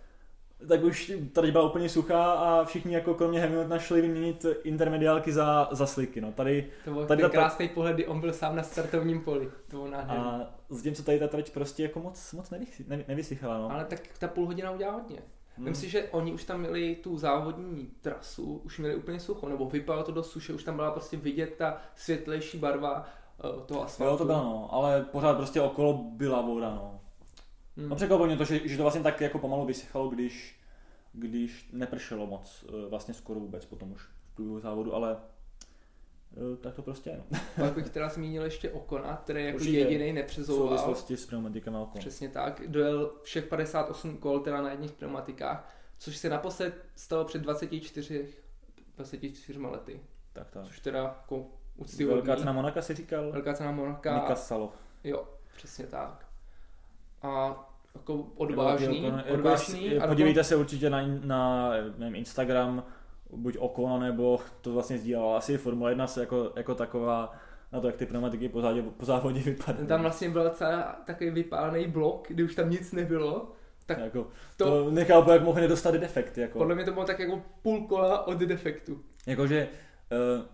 tak už tady byla úplně suchá a všichni jako kromě Hamiltona šli vyměnit intermediálky za, za sliky. No. Tady, to byl tady ten krásný pohled, kdy on byl sám na startovním poli. To bylo. A co tady ta trať prostě jako moc, moc nevysy, ne, nevysychala. No. Ale tak ta půl hodina udělá hodně. Hmm. Myslím si, že oni už tam měli tu závodní trasu, už měli úplně sucho, nebo vypadalo to do suše, už tam byla prostě vidět ta světlejší barva uh, toho asfaltu. Jo, to bylo no, ale pořád prostě okolo byla voda, no. Hmm. No překvapilo mě to, že, že to vlastně tak jako pomalu vysychalo, když, když nepršelo moc, eh, vlastně skoro vůbec potom už v průběhu závodu, ale eh, tak to prostě je. No. Pak bych teda zmínil ještě Okona, který jako Určitě jediný nepřezouval. V souvislosti s pneumatikami Okon. Přesně tak. Dojel všech 58 kol teda na jedných pneumatikách, což se naposled stalo před 24, 24 lety. Tak tak. Což teda jako úctyhodný. Velká cena Monaka si říkal? Velká cena Monaka. Mika Salo. Jo, přesně tak a jako odvážný, jako, odvážný. Jako, podívejte se určitě na, na nevím, Instagram, buď Okon, nebo to vlastně sdílala asi Formule 1 se jako, jako taková na to, jak ty pneumatiky po, zádě, po závodě vypadají. Tam vlastně byl celá takový vypálený blok, kdy už tam nic nebylo. Tak jako, to, to nechápu, jak mohl nedostat defekt. Jako. Podle mě to bylo tak jako půl kola od defektu. Jakože uh,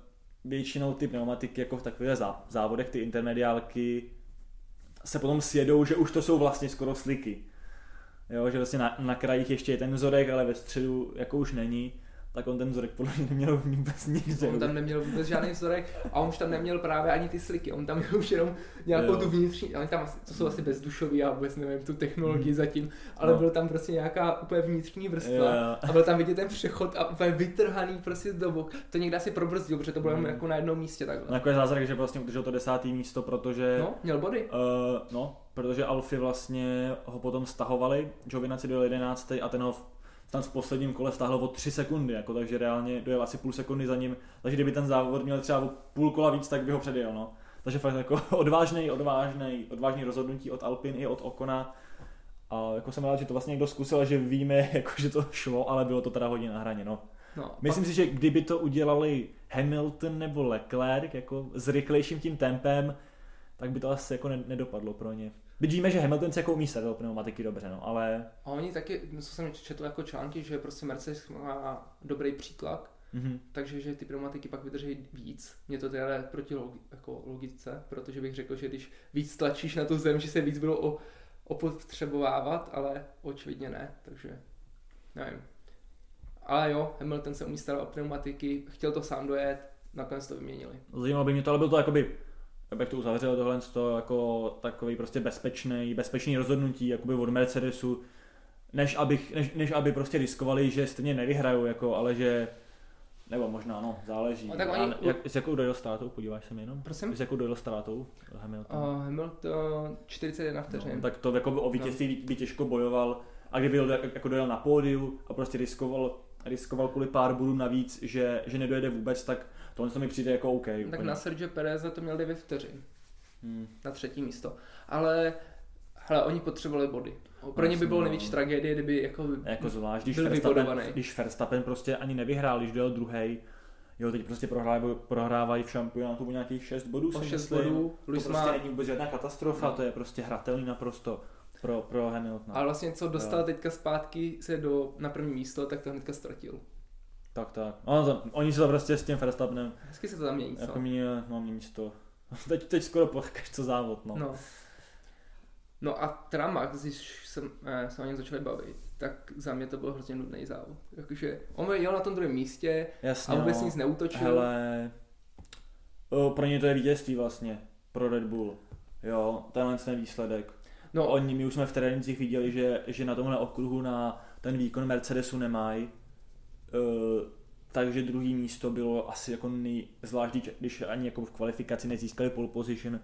většinou ty pneumatiky jako v takových závodech, ty intermediálky, se potom sjedou, že už to jsou vlastně skoro sliky. Jo, že vlastně na, na krajích ještě je ten vzorek, ale ve středu jako už není. Tak on ten vzorek podle mě neměl vůbec nikde. On tam neměl vůbec žádný vzorek a on už tam neměl právě ani ty sliky, on tam měl už jenom nějakou Jo. tu vnitřní, ale tam to jsou asi bezdušový, já vůbec nevím tu technologii Hmm. zatím, ale No. byl tam prostě nějaká úplně vnitřní vrstva Jo, a byl tam vidět ten přechod a úplně vytrhaný prostě do bok. To někde asi probrzdil, protože to bylo jenom Hmm. jako na jednom místě takhle. No jako je zázrak, že vlastně udržel to desátý místo, protože... No, měl body. Uh, no, protože Alfy vlastně ho potom stahovali, Giovinazzi dojel 11. a ten ho tam v posledním kole stáhl o 3 sekundy, jako, takže reálně dojel asi půl sekundy za ním, takže kdyby ten závod měl třeba o půl kola víc, tak by ho předjel, no. Takže fakt jako odvážný, odvážný, odvážný rozhodnutí od Alpin i od Okona. A jako jsem rád, že to vlastně někdo zkusil, že víme, jako, že to šlo, ale bylo to teda hodně na hraně, no. No, Myslím si, že kdyby to udělali Hamilton nebo Leclerc jako s rychlejším tím tempem, tak by to asi jako ne- nedopadlo pro ně. Byť víme, že Hamilton se jako umí stavět pneumatiky dobře, no, ale... A oni taky, co jsem četl jako články, že prostě Mercedes má dobrý přítlak, Mhm. takže že ty pneumatiky pak vydrží víc. Mě to teda jde proti logi, jako logice, protože bych řekl, že když víc tlačíš na tu zem, že se víc bylo o, opotřebovávat, ale očividně ne, takže nevím. Ale jo, Hamilton se umí starat o pneumatiky, chtěl to sám dojet, nakonec to vyměnili. Zajímalo by mě to, ale bylo to jakoby, jak to uzavřelo tohle, to jako takový prostě bezpečný, bezpečný rozhodnutí jakoby od Mercedesu, než, abych, než, než aby prostě riskovali, že stejně nevyhrajou, jako, ale že nebo možná, no, záleží. No, tak A oni- jak, s jakou dojel ztrátou, podíváš se mi jenom? Prosím? S jakou dojel ztrátou Hamilton? Uh, Hamilton 41 vteřin. No, tak to jako by o vítězství by, by těžko bojoval. A kdyby jel, jako dojel na pódiu a prostě riskoval, riskoval kvůli pár bodů navíc, že, že nedojede vůbec, tak tohle to mi přijde jako OK. tak úplně. na Sergio Perez to měl 9 vteřin. Hmm. na třetí místo. Ale hele, oni potřebovali body. Pro ně by bylo no. největší tragédie, kdyby jako... Jako zvlášť, když Byl Verstappen, vybodovaný. když Verstappen prostě ani nevyhrál, když dojel druhý, jo, teď prostě prohrávají, prohrávají v šampionátu o nějakých 6 bodů, O si 6 myslím. bodů, To prostě má... není vůbec žádná katastrofa, No. to je prostě hratelný naprosto pro, pro Hamiltona. Ale vlastně co dostal Jo. teďka zpátky se do, na první místo, tak to hnedka ztratil. Tak, tak. No, to, oni se to prostě s tím Verstappenem Hezky se to tam mění? Jako mě, no, mění se to. Teď, teď skoro počkáš, co závod, no. No. No a teda Max, když jsem, eh, se o něm začali bavit, tak za mě to byl hrozně nudný závod. Jakože on jel na tom druhém místě Jasně, a vůbec no. nic neútočil. Hele, o, pro ně to je vítězství vlastně, pro Red Bull. Jo, tenhle ten výsledek. No. Oni, my už jsme v trénincích viděli, že, že na tomhle okruhu na ten výkon Mercedesu nemají. Uh, takže druhý místo bylo asi jako nej, zvlášť když- ani jako v kvalifikaci nezískali pole position,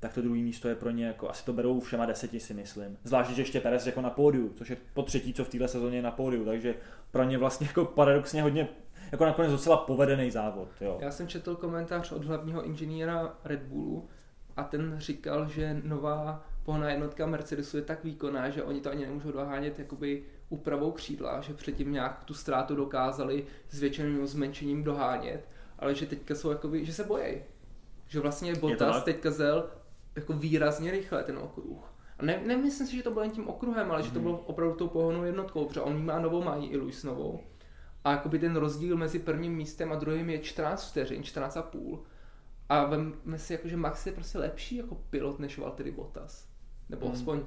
tak to druhý místo je pro ně jako, asi to berou všema deseti si myslím. Zvlášť, že ještě Perez jako na pódiu, což je po třetí, co v téhle sezóně je na pódiu, takže pro ně vlastně jako paradoxně hodně, jako nakonec docela povedený závod, jo. Já jsem četl komentář od hlavního inženýra Red Bullu a ten říkal, že nová pohonná jednotka Mercedesu je tak výkonná, že oni to ani nemůžou dohánět jakoby úpravou křídla, že předtím nějak tu ztrátu dokázali zvětšeným zmenšením dohánět, ale že teďka jsou jakoby, že se bojí. Že vlastně Bottas teďka zel jako výrazně rychle ten okruh. A ne, nemyslím si, že to bylo jen tím okruhem, ale že to Mhm. bylo opravdu tou pohonnou jednotkou, protože on má novou, má i Luis novou. A jakoby ten rozdíl mezi prvním místem a druhým je 14 vteřin, 14 a půl. A vemme si, jako, že Max je prostě lepší jako pilot než Valtteri Bottas. Nebo Hmm. aspoň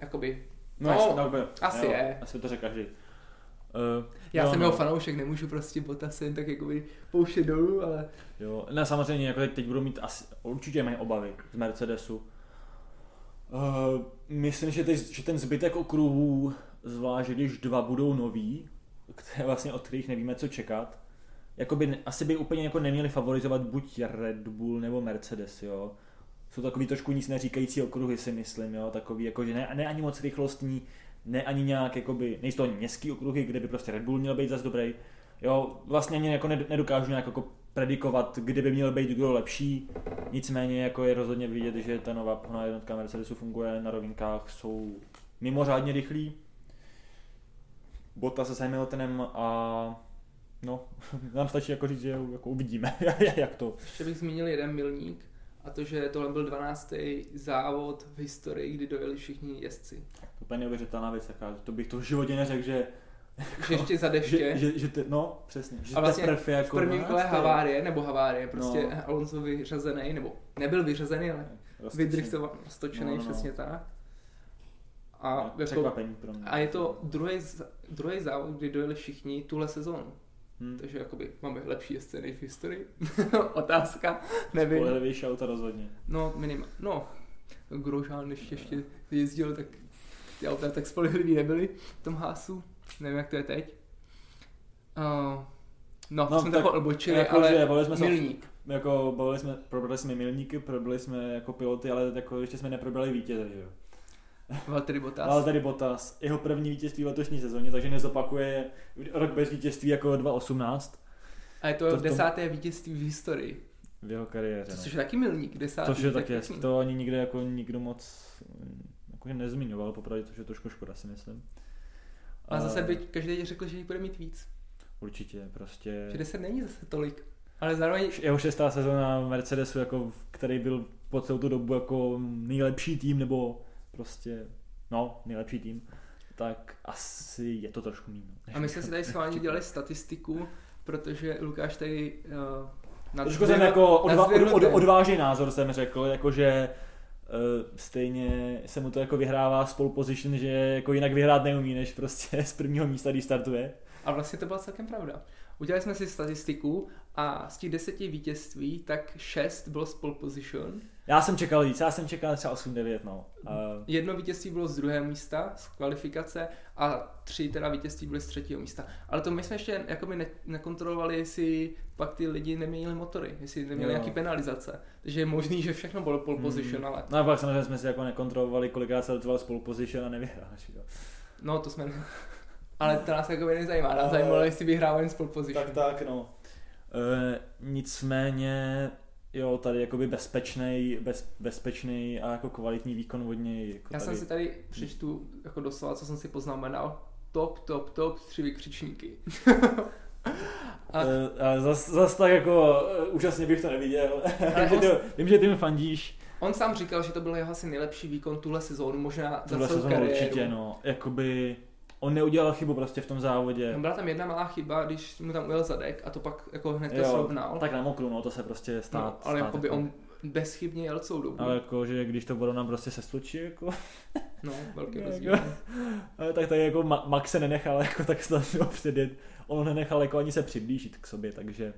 jakoby, No, No, jasně, no, asi je. Asi to řekl každý. Uh, já jsem jeho fanoušek, nemůžu prostě Bottas jen tak jakoby pouštět dolů, ale Jo, ne, samozřejmě, jako teď, teď budou mít asi, určitě mají obavy z Mercedesu. Uh, myslím, že, teď, že ten zbytek okruhů, zvlášť když dva budou noví, které vlastně od kterých nevíme, co čekat, jakoby asi by úplně jako neměli favorizovat buď Red Bull nebo Mercedes, jo. Jsou takový trošku nic neříkající okruhy, si myslím, jo, takový jako, že ne, ne ani moc rychlostní, ne ani nějak, jakoby, nejsou to městský okruhy, kde by prostě Red Bull měl být zase dobrý, Jo, vlastně ani jako ned- nedokážu nějak jako predikovat, kdy by měl být kdo lepší. Nicméně jako je rozhodně vidět, že ta nová pohonná jednotka Mercedesu funguje na rovinkách, jsou mimořádně rychlí. Bota se Hamiltonem a no, nám stačí jako říct, že jako uvidíme, jak to. ještě bych zmínil jeden milník a to, že tohle byl 12. závod v historii, kdy dojeli všichni jezdci. To je úplně neuvěřitelná věc, jaká, to bych to v životě neřekl, že, Že ještě za deště. že, že, že te, no, přesně, že A vlastně teprve v jako prvním kole 12. havárie, nebo havárie, prostě No. Alonso vyřazený, nebo nebyl vyřazený, ale Roztočený. vydriftoval, stočený, No, no, no. přesně tak. A, jako, jako, pro mě. a je to druhý, druhý závod, kdy dojeli všichni tuhle sezónu. Hmm. Takže jakoby máme lepší scény v historii. Otázka, nevím. Spolehlivější auto rozhodně. No, minimum. No, Grožán ještě, ještě jezdil, tak ty auta tak spolehlivý nebyly v tom hásu. Nevím, jak to je teď. Uh, no, to No, jsme tak odbočili, jako, ale že bavili jsme se milník. Jako bavili jsme, probrali jsme milníky, probrali jsme jako piloty, ale jako ještě jsme neprobrali vítěze, že jo. Valtteri Bottas. Tady Bottas, jeho první vítězství v letošní sezóně, takže nezopakuje rok bez vítězství jako 2018 A je to, to tom- desáté vítězství v historii. v jeho kariéře. Což No. je taky milník, desátý. Což je tak taky, pěkný. to ani nikde jako nikdo moc jako nezmiňoval, popravdě, což je trošku škoda si myslím. A zase by každý řekl, že jí bude mít víc. Určitě, prostě... Že 10 není zase tolik. Ale zároveň Jeho šestá sezóna Mercedesu, jako, který byl po celou tu dobu jako nejlepší tým, nebo prostě, no, nejlepší tým, tak asi je to trošku míň. A my jsme si tady schválně dělali statistiku, protože Lukáš tady uh, na Trošku jsem jako odva, od, od, odvážný názor jsem řekl, jakože uh, stejně se mu to jako vyhrává z pole position, že jako jinak vyhrát neumí, než prostě z prvního místa, když startuje. A vlastně to byla celkem pravda. Udělali jsme si statistiku a z těch deseti vítězství, tak šest bylo z pole position. Já jsem čekal víc, já jsem čekal třeba 8-9, no. Uh, Jedno vítězství bylo z druhého místa, z kvalifikace a tři teda vítězství byly z třetího místa. Ale to my jsme ještě jakoby ne- nekontrolovali, jestli pak ty lidi neměnili motory, jestli neměli nějaký penalizace. Takže je možný, že všechno bylo pole Hmm. position, ale no a pak samozřejmě jsme si jako nekontrolovali, kolikrát se letoval z pole position a nevyhráš, jo. no to jsme... Ale to nás jakoby nezajímá, nás Ale- zajímalo, jestli vyhrává jen z pole position. Tak tak, no. E, nicméně, jo, tady jakoby bezpečný, bez, bezpečný a jako kvalitní výkon od něj. Jako Já tady. jsem si tady přečtu jako doslova, co jsem si poznamenal. Top, top, top, tři vykřičníky. a- E, ale zas, zas tak jako e, úžasně bych to neviděl. Ale vím, že on- ty, vím, že ty mi fandíš. On sám říkal, že to byl jeho asi nejlepší výkon tuhle sezónu, možná za Tohle celou sezónu kariéru. určitě, no. Jakoby, on neudělal chybu prostě v tom závodě. No, byla tam jedna malá chyba, když mu tam ujel zadek a to pak jako hned to srovnal. Tak na mokru, no, to se prostě stát. no, ale stát jako. on bezchybně jel celou dobu. Ale jako, že když to voda nám prostě se stočí, jako, No, velký Jako- rozdíl. ale tak tady jako Ma- Max se nenechal jako tak snadno předjet. On nenechal jako ani se přiblížit k sobě, takže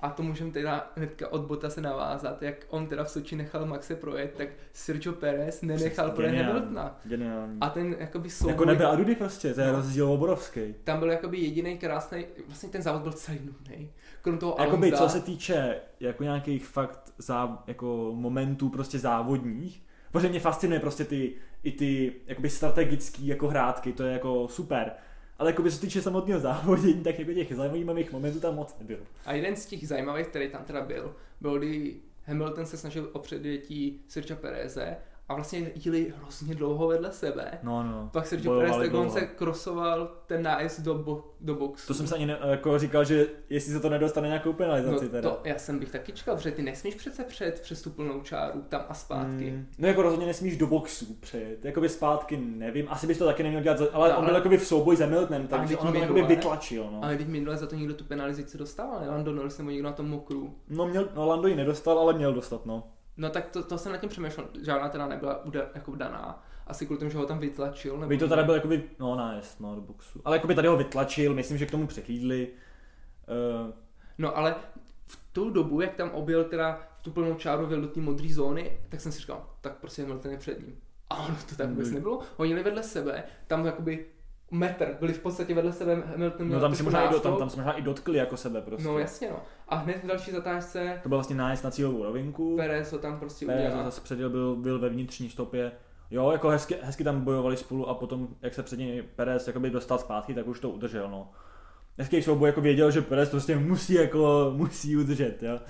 A to můžeme teda hnedka od Bota se navázat, jak on teda v Soči nechal Maxe projet, tak Sergio Perez nenechal projet. Hamiltona. Geniální. A ten jakoby souboj, jako nebe a dudy prostě, to je No. rozdíl obrovský. tam byl jakoby jediný krásný, vlastně ten závod byl celý nudný. Krom toho Jakoby, Alonza, co se týče jako nějakých fakt zá, jako momentů prostě závodních, protože mě fascinuje prostě ty, i ty jakoby strategický jako hrátky, to je jako super. Ale jakoby, co se týče samotného závodění, tak jako těch zajímavých momentů tam moc nebylo. A jeden z těch zajímavých, který tam teda byl, byl, kdy Hamilton se snažil o předjetí Sergio Pereze a vlastně jeli hrozně dlouho vedle sebe. No, no. Pak Sergio Bojovali Perez tak on dlouho. se krosoval ten nájezd do, bo, do boxu. To jsem se ani ne, jako říkal, že jestli se to nedostane nějakou penalizaci no, teda. to, já jsem bych taky čekal, protože ty nesmíš přece před přes tu plnou čáru tam a zpátky. Mm, no jako rozhodně nesmíš do boxu přejet, jakoby zpátky nevím, asi bys to taky neměl dělat, za- ale No, on byl ale- jakoby v souboji s Hamiltonem, takže on to jakoby vytlačil, no. Ale teď minule za to někdo tu penalizaci dostával, ne? Lando Norris nebo někdo na tom mokru. No, měl, no Lando ji nedostal, ale měl dostat, no. No tak to, to jsem nad tím přemýšlel, žádná teda nebyla uda, jako daná. Asi kvůli tomu, že ho tam vytlačil. Nebo By to tady byl jakoby, no nájezd, no do boxu. Ale jakoby tady ho vytlačil, myslím, že k tomu přehlídli. Uh, No ale v tu dobu, jak tam objel teda v tu plnou čáru vyjel do té modré zóny, tak jsem si říkal, tak prostě Hamilton je před ním. A ono to tak vůbec Mm. nebylo. Oni jeli vedle sebe, tam jakoby metr, byli v podstatě vedle sebe, Hamilton měl no tam si možná i, do, tam, tam si možná i dotkli jako sebe prostě. No jasně no. A hned v další zatáčce To byl vlastně nájezd na cílovou rovinku. Perez ho tam prostě Perez udělal. zase předěl, byl, byl ve vnitřní stopě. Jo, jako hezky, hezky tam bojovali spolu a potom, jak se před něj Perez jakoby dostal zpátky, tak už to udržel, no. Hezký souboj jako věděl, že Perez prostě musí jako, musí udržet, jo.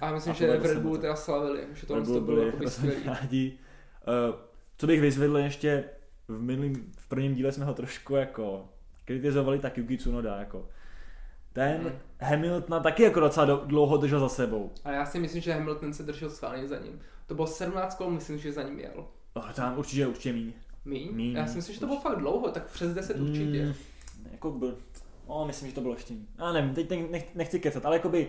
A myslím, A že v Red to. teda slavili, že to, to Bull bylo rozhodně skvělý. Uh, co bych vyzvedl ještě, v, minulým, v prvním díle jsme ho trošku jako kritizovali, tak Yuki Tsunoda, jako. Ten Hmm. Hamiltona taky jako docela do, dlouho držel za sebou. A já si myslím, že Hamilton se držel schválně za ním. To bylo 17 kol, myslím, že za ním jel. Oh, tam určitě, určitě míň. Míň? Míň, Já si myslím, že to bylo fakt dlouho, tak přes 10 určitě. Mm, jako byl, no, myslím, že to bylo ještě míň. Já nevím, teď nech, nechci kecat, ale jakoby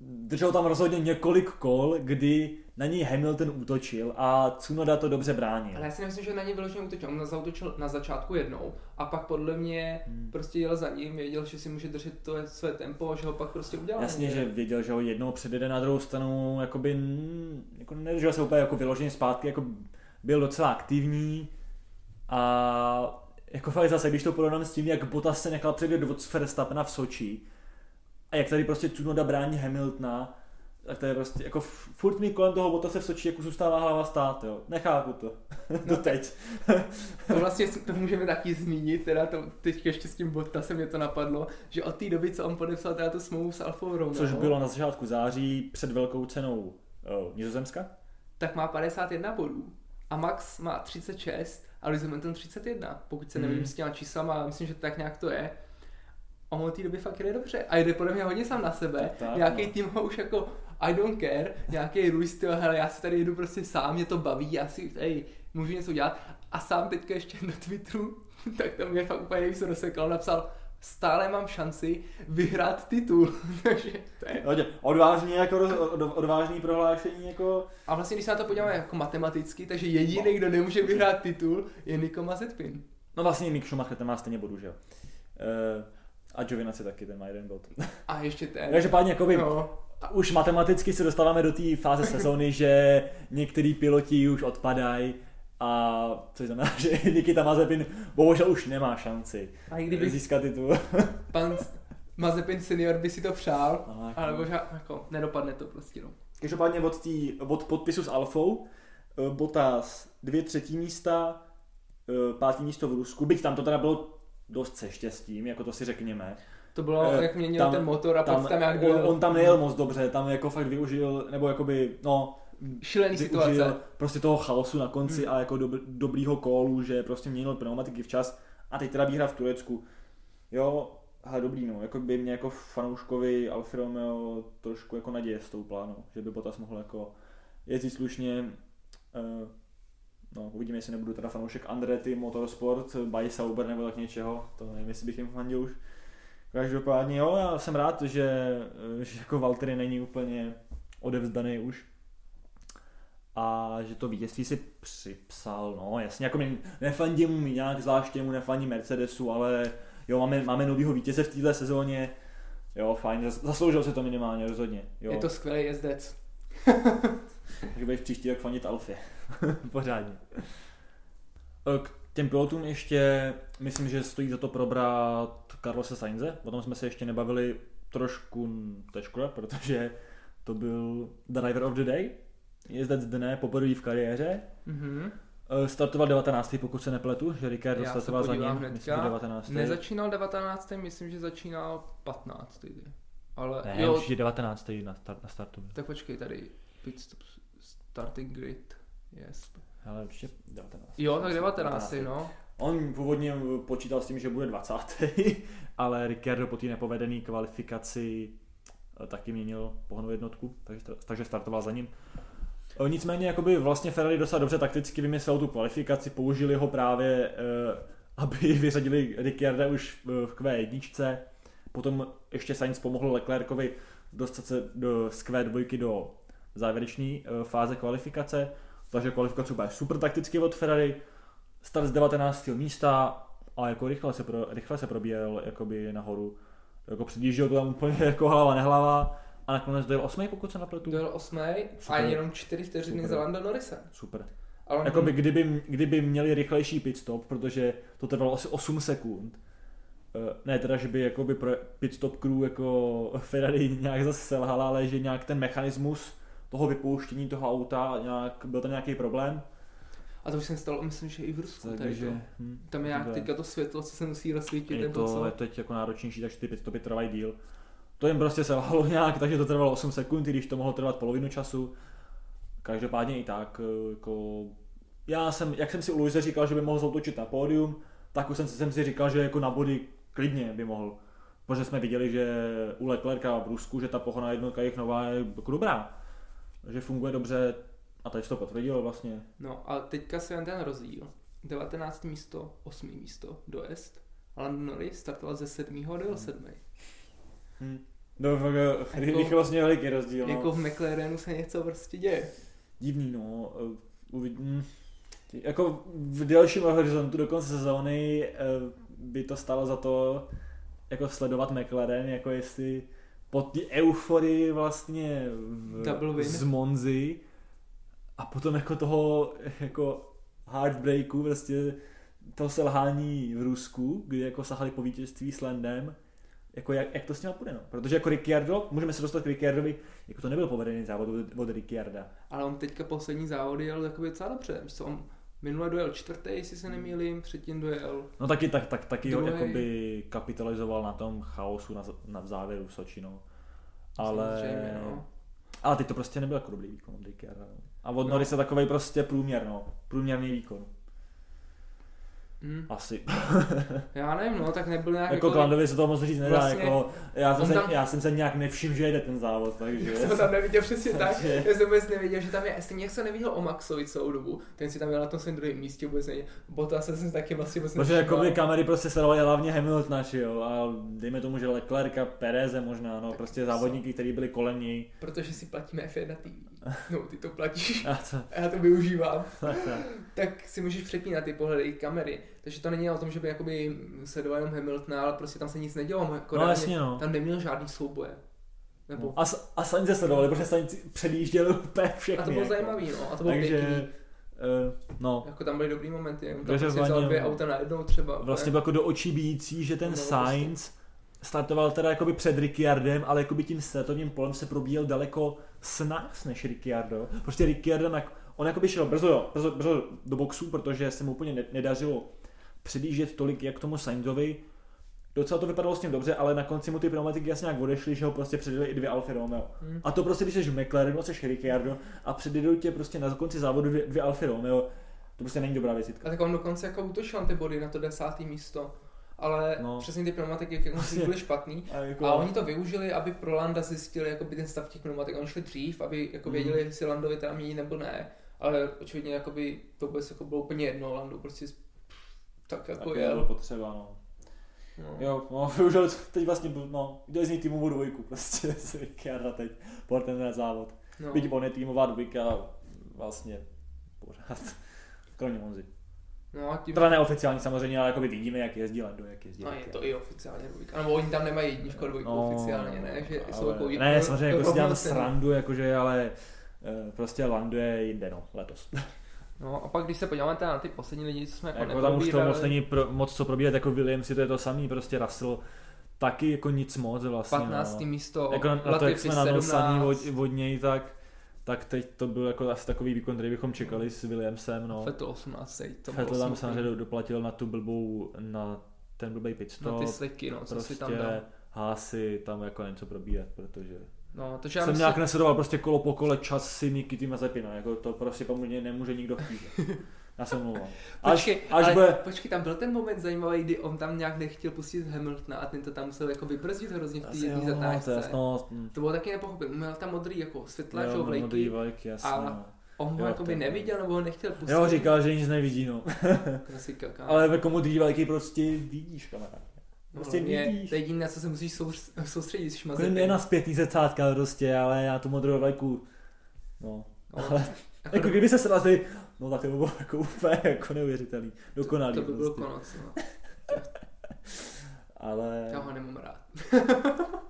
držel tam rozhodně několik kol, kdy na něj Hamilton útočil a Tsunoda to dobře bránil. Ale já si nemyslím, že na něj vyloženě útočil. On zautočil na začátku jednou a pak podle mě hmm. prostě jel za ním, věděl, že si může držet to své tempo a že ho pak prostě udělal. Jasně, že věděl, že ho jednou předjede na druhou stranu, jakoby, jako nedržel se úplně jako vyloženě zpátky, jako byl docela aktivní a jako fakt zase, když to porovnám s tím, jak Bottas se nechal předjet od Verstappena v Soči a jak tady prostě Tsunoda brání Hamiltona, tak to je prostě, jako furt mi kolem toho Bottase v Soči jako zůstává hlava stát, jo. Nechápu to. No, teď. to vlastně to můžeme taky zmínit, teda to teď ještě s tím Bottasem mě to napadlo, že od té doby, co on podepsal teda tu smlouvu s Alfa Romeo. Což bylo na začátku září před velkou cenou oh, Nizozemska. Tak má 51 bodů. A Max má 36 a Lewis Hamilton 31, pokud se nevím hmm. s těma číslama, myslím, že tak nějak to je. A on od té doby fakt jde dobře. A jde podle mě hodně sám na sebe. Tak, Nějaký no. tým ho už jako I don't care, nějaký Ruiz, tyjo, hele, já si tady jedu prostě sám, mě to baví, já si, ej, můžu něco dělat. A sám teďka ještě na Twitteru, tak tam mě fakt úplně nejvíc rozsekal, napsal, stále mám šanci vyhrát titul. Takže to je... Hodně, odvážný, jako roz, odvážný prohlášení jako... A vlastně, když se na to podíváme jako matematicky, takže jediný, kdo nemůže vyhrát titul, je Nico Mazepin. No vlastně Mick Schumacher, ten má stejně bodu, že jo. Uh, a Giovinazzi taky, ten má jeden bod. A ještě ten. Takže pádně, jako no. Už matematicky se dostáváme do té fáze sezóny, že některý piloti už odpadají, a což znamená, že Nikita Mazepin bohužel už nemá šanci a kdyby získat titul. pan Mazepin senior by si to přál, no, jako... ale bohužel jako, nedopadne to prostě. No. Každopádně od, tý, od podpisu s Alfou eh, Bottas dvě třetí místa, eh, pátý místo v Rusku, byť tam to teda bylo dost se štěstím, jako to si řekněme. To bylo, uh, jak měnil tam, ten motor a tam, tam jak on, on, tam nejel moc dobře, tam jako fakt využil, nebo jakoby, no, šílený situace. prostě toho chaosu na konci hmm. a jako dob, dobrýho kólu, že prostě měnil pneumatiky včas a teď teda výhra v Turecku. Jo, ale dobrý no, jako by mě jako fanouškovi Alfa Romeo trošku jako naděje stoupla, no, že by Bottas mohl jako jezdit slušně, uh, no uvidíme, jestli nebudu teda fanoušek Andretti Motorsport, by Sauber nebo tak něčeho, to nevím, jestli bych jim fandil už. Každopádně jo, já jsem rád, že, že jako Valtteri není úplně odevzdaný už a že to vítězství si připsal, no jasně, jako mi nefandím mu nějak zvláště mu nefandím Mercedesu, ale jo, máme, máme novýho vítěze v této sezóně, jo, fajn, zasloužil se to minimálně, rozhodně. Jo. Je to skvělý jezdec. Takže budeš příští rok fandit Alfě. Pořádně. K těm pilotům ještě, myslím, že stojí za to probrat Carlose Sainze, potom jsme se ještě nebavili trošku, to je škoda, protože to byl driver of the day, jezdec dne poprvé v kariéře. Mm-hmm. Startoval 19. pokud se nepletu, že Ricardo Já startoval za ním, myslím, že 19. Nezačínal 19. myslím, že začínal 15. Ale ne, jo, už je 19. na, start, na startu. Tak počkej, tady pit stop, starting grid, yes. Ale určitě 19. Jo, tak 19. 19. no. On původně počítal s tím, že bude 20. ale Ricardo po té nepovedené kvalifikaci eh, taky měnil pohonu jednotku, takže, takže startoval za ním. Nicméně jakoby vlastně Ferrari docela dobře takticky vymyslel tu kvalifikaci, použili ho právě, eh, aby vyřadili Ricciarda už v Q1, potom ještě Sainz pomohl Leclercovi dostat se do, z Q2 do závěrečné eh, fáze kvalifikace, takže kvalifikace byla super takticky od Ferrari, start z 19. místa a jako rychle se, pro, rychle se probíjel jakoby nahoru, jako předjížděl to tam úplně jako hlava nehlava, a nakonec dojel osmý, pokud se napletu. Dojel osmý a jenom čtyři vteřiny za Lando Norrisem. Super. Ale Jakoby kdyby, kdyby měli rychlejší pit stop, protože to trvalo asi 8 sekund, eh, ne teda, že by jakoby pro pit stop crew jako Ferrari nějak zase selhala, ale že nějak ten mechanismus toho vypouštění toho auta, nějak, byl tam nějaký problém. A to už se stalo, myslím, že i v Rusku. Takže, hm, tam je nějak teďka to světlo, co se musí rozsvítit. Je to, je teď jako náročnější, takže ty pit stopy trvají díl to jim prostě selhalo nějak, takže to trvalo 8 sekund, když to mohlo trvat polovinu času. Každopádně i tak, eh, jako já jsem, jak jsem si u Luise říkal, že by mohl zautočit na pódium, tak už jsem, jsem si říkal, že jako na body klidně by mohl. Protože jsme viděli, že u Leclerca v Rusku, že ta pohona jednotka je nová je jako dobrá. Že funguje dobře a teď to potvrdilo vlastně. No a teďka se jen ten rozdíl. 19. místo, 8. místo dojezd. Alan Norris startoval ze 7. do 7. Hmm. No, fakt, jako, rychlostně veliký rozdíl. No. Jako v McLarenu se něco prostě děje. divný, no. Uh, uvidím. Jako v delším horizontu do konce sezóny uh, by to stalo za to jako sledovat McLaren, jako jestli po té euforii vlastně v, z Monzy a potom jako toho jako heartbreaku, vlastně toho selhání v Rusku, kdy jako sahali po vítězství s Landem, jako jak, jak to s ním půjde, no? Protože jako Ricciardo, můžeme se dostat k Ricciardovi, jako to nebyl povedený závod od, od Ricciarda. Ale on teďka poslední závody jel takový docela dobře, co on minule dojel čtvrtý, jestli se nemýlím, předtím dojel. No taky, tak, tak, taky ho jakoby kapitalizoval na tom chaosu na, na závěru Soči, no. Ale... no. Ale teď to prostě nebyl jako dobrý výkon od Ricciarda. No. A od no. Norisa takový prostě průměr, no. Průměrný výkon. Hmm. Asi. já nevím, no, tak nebyl nějak... Jako, jako Klandovi se to moc říct nedá, vlastně, jako, já, jsem se, tam... já jsem se nějak nevšiml, že jede ten závod, takže... Já jsem tam neviděl přesně tak, já jsem vůbec neviděl, že tam je, stejně jak jsem neviděl o Maxovi celou dobu, ten si tam byl na tom svém druhém místě, vůbec neviděl, Bota se jsem taky vlastně vůbec Protože jako by kamery prostě sledovaly hlavně Hamiltona, jo, a dejme tomu, že Leclerca, Pereze možná, no, tak prostě závodníky, kteří byli kolem něj. Protože si platíme F1 TV. No, ty to platíš. A co? já to využívám. tak si můžeš přepínat ty pohledy kamery. Takže to není o tom, že by jakoby sledoval jenom Hamiltona, ale prostě tam se nic nedělo. No, jasně, no. Tam neměl žádný souboje. Nebo... No. A, a Sainz sledovali, protože Sainz předjížděl úplně všechny. A to bylo jako. zajímavý, no. A to bylo Takže, pěkný. Uh, no. Jako tam byly dobrý momenty, tam prostě vzal dvě auta najednou třeba. Vlastně bylo jako do očí bíjící, že ten no, Sainz prostě. Startoval teda jakoby před Ricciardem, ale jakoby tím startovním polem se probíjel daleko snáz než Ricciardo. Prostě Ricciardo, on jakoby šel brzo, brzo, brzo do boxu, protože se mu úplně nedařilo předjíždět tolik jak tomu Sainzovi. Docela to vypadalo s tím dobře, ale na konci mu ty pneumatiky jasně nějak odešly, že ho prostě předjeli i dvě Alfa Romeo. Hmm. A to prostě, když jsi v McLarenu, jsi Ricciardo a předjedou tě prostě na konci závodu dvě, dvě Alfa Romeo, to prostě není dobrá věcitka. A tak on dokonce jako utočil ty body na to desátý místo ale no. přesně ty pneumatiky jak vlastně. byly špatný a, jako... a oni to využili, aby pro Landa zjistili jakoby ten stav těch pneumatik. Oni šli dřív, aby jako hmm. věděli, jestli Landovi teda mění nebo ne, ale očividně jakoby to vůbec jako bylo úplně jedno, Landu prostě tak jako je. bylo potřeba, no. No. Jo, no, využil teď vlastně, no, jde z ní týmovou dvojku, prostě s Ricciarda teď, po ten závod. No. Byť on je týmová dvojka, vlastně pořád, kromě Monzy. No a tím... Teda neoficiální samozřejmě, ale jako vidíme, jak jezdí Lando, jak jezdí. No je to i oficiálně dvojka. Nebo oni tam nemají jedničku a dvojku no, oficiálně, ne? Že ale... jsou jako ne, samozřejmě jako si dělám srandu, jakože, ale uh, prostě Lando je jinde, no, letos. No a pak když se podíváme na ty poslední lidi, co jsme jako, jako tam už to moc není pro, moc co probíhat, jako Williams, to je to samý, prostě Russell taky jako nic moc vlastně. 15. No. místo, jako na, na to, jak jsme nanocení od, od něj, tak tak teď to byl jako asi takový výkon, který bychom čekali s Williamsem. No. Vettel 18. To Vettel tam samozřejmě doplatil na tu blbou, na ten blbý pitstop. Na ty sliky, no, co prostě si tam dal. Hásy tam jako něco probíhat, protože No, to, že jsem nějak si... nesledoval prostě kolo po kole čas si Nikity Mazepina, jako to prostě po mně nemůže nikdo chtít. Já jsem mluvil. Počkej, až ale, bude... počkej, tam byl ten moment zajímavý, kdy on tam nějak nechtěl pustit Hamiltona a ten to tam musel jako vybrzdit hrozně v té jedné zatáčce. To, no, to bylo taky nepochopil. Měl tam modrý jako světla, jo, vlajky. Modrý vlajky, jasně. A no. on ho jako by neviděl, nebo ho nechtěl pustit. Jo, říkal, že nic nevidí, no. Ale ve komu vlajky prostě vidíš, kamarád. No, prostě no, vidíš. To je jediné, na co se musíš soustředit, šmazet. Ne na zpětný zrcátka prostě, ale já tu modrou vlajku, no. Ale, jako, jako kdyby se srazili, no tak to by bylo jako úplně jako neuvěřitelný, dokonalý. To, to by bylo prostě. konec, no. ale... Já ho nemám rád.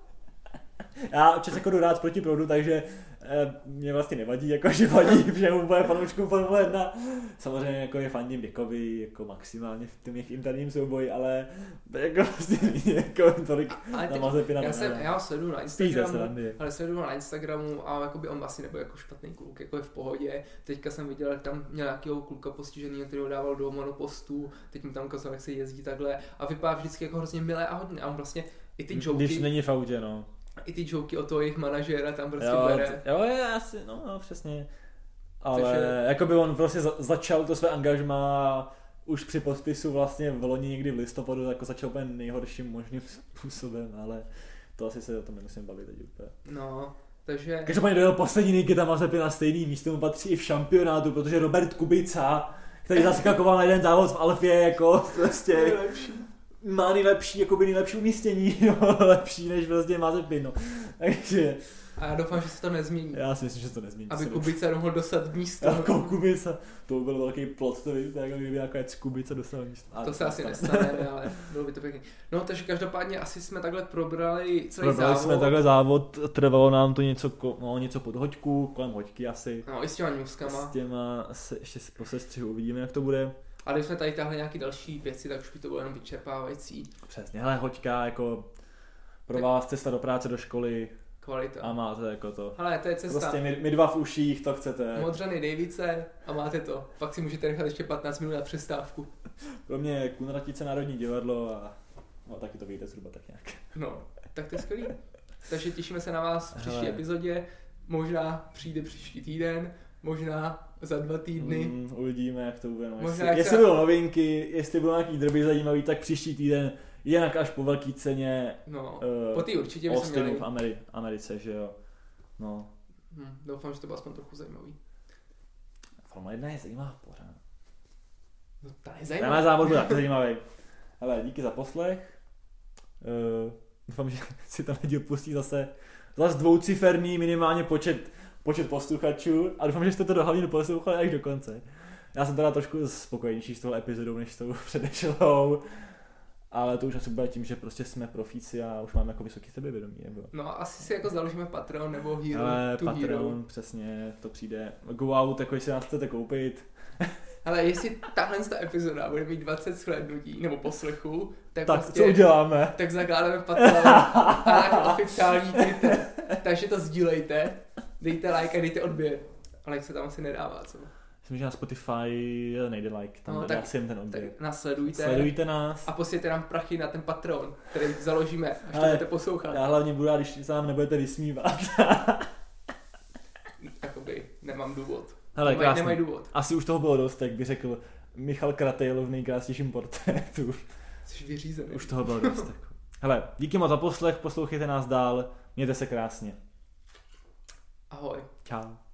já občas jako jdu rád proti proudu, takže mě vlastně nevadí, jako že vadí všem úplně fanouškům Formule 1. Samozřejmě jako je fandím Dickovi jako maximálně v tom jejich interním souboji, ale jako vlastně jako tolik ale na Mazepina. Já, jsem, já ho sleduju na Instagramu, ale sleduju na Instagramu a jako by on asi nebyl jako špatný kluk, jako je v pohodě. Teďka jsem viděl, že tam měl nějakého kluka postižený, který ho dával do monopostu, teď mu tam ukázal, jak se jezdí takhle a vypadá vždycky jako hrozně milé a hodně. A on vlastně i ty joky... Když není v autě, no i ty joky o toho jejich manažera tam prostě jo, bere. Jo, je asi, no, no přesně. Ale Takže... jako by on prostě za, začal to své angažma už při podpisu vlastně v loni někdy v listopadu jako začal úplně nejhorším možným způsobem, ale to asi se o tom nemusím bavit teď úplně. No, takže... Každopádně dojel poslední Nikita Mazepin na stejný místo, mu patří i v šampionátu, protože Robert Kubica, který zaskakoval na jeden závod v Alfě, jako prostě má nejlepší, jako by nejlepší umístění, jo, lepší než vlastně Mazepin, no. Takže, A já doufám, že se to nezmění. Já si myslím, že to nezmění. Aby Kubica mohl dostat místo. Jako Kubica, to byl velký plot, to víte, jako kdyby nějaká Kubica dostal místo. To se asi nestane, ale bylo by to pěkný. No, takže každopádně asi jsme takhle probrali celý Probrali závod. jsme takhle závod, trvalo nám to něco, no, něco pod hoďku, kolem hoďky asi. No, i s těma newskama. S těma se, ještě po sestřihu uvidíme, jak to bude. A když jsme tady tahli nějaký další věci, tak už by to bylo jenom vyčerpávající. Přesně, hele, hoďka jako pro vás cesta do práce, do školy Kvalita. a máte jako to. Ale to je cesta. Prostě my, my dva v uších, to chcete. Modřany Davice a máte to. Pak si můžete nechat ještě 15 minut na přestávku. Pro mě je Kunratice Národní divadlo a no, taky to vyjde zhruba tak nějak. No, tak to je skvělý. Takže těšíme se na vás v příští Hele. epizodě. Možná přijde příští týden, možná za dva týdny. Mm, uvidíme, jak to bude. No. Možná Jestli, jak jestli se- budou novinky, jestli budou nějaký drby zajímavý, tak příští týden jinak až po velké ceně No, uh, po té určitě Austinu měli. v Ameri- Americe, že jo. No, Hm, doufám, že to bylo aspoň trochu zajímavý. Formule 1 je zajímavá pořád. No, to je Tenhle zajímavý. závod bude zajímavý. Hele, díky za poslech. Uh, doufám, že si ten díl pustí zase zase dvouciferný minimálně počet, počet posluchačů a doufám, že jste to do hlavně poslouchali až do konce. Já jsem teda trošku spokojenější s tou epizodou, než s tou předešlou. Ale to už asi bude tím, že prostě jsme profíci a už máme jako vysoký sebevědomí. Nebo... No a asi si jako založíme Patreon nebo Hero Ale to Patreon, Hero. přesně, to přijde. Go out, jako jestli nás chcete koupit. Ale jestli tahle ta epizoda bude mít 20 shlédnutí nebo poslechů, tak, Tak prostě, co uděláme? tak zakládáme Patreon a oficiální Twitter. Takže to sdílejte, dejte like a dejte odběr. Ale jak se tam asi nedává, co? Myslím, že na Spotify nejde like, tam No, tak- asi jen ten odběr. Tak nás sledujte. Sledujte nás. A posílejte nám prachy na ten Patreon, který založíme, až to Ale- budete poslouchat. Já hlavně budu rád, když se nám nebudete vysmívat. Jakoby nemám důvod. Hele, nemají, krásný. nemají důvod. Asi už toho bylo dost, jak by řekl Michal Kratejl v nejkrásnějším portrétu. Jsi vyřízený. Už toho bylo dost. Jako. Hele, díky moc za poslech, poslouchejte nás dál, mějte se krásně. Ahoj. Kan.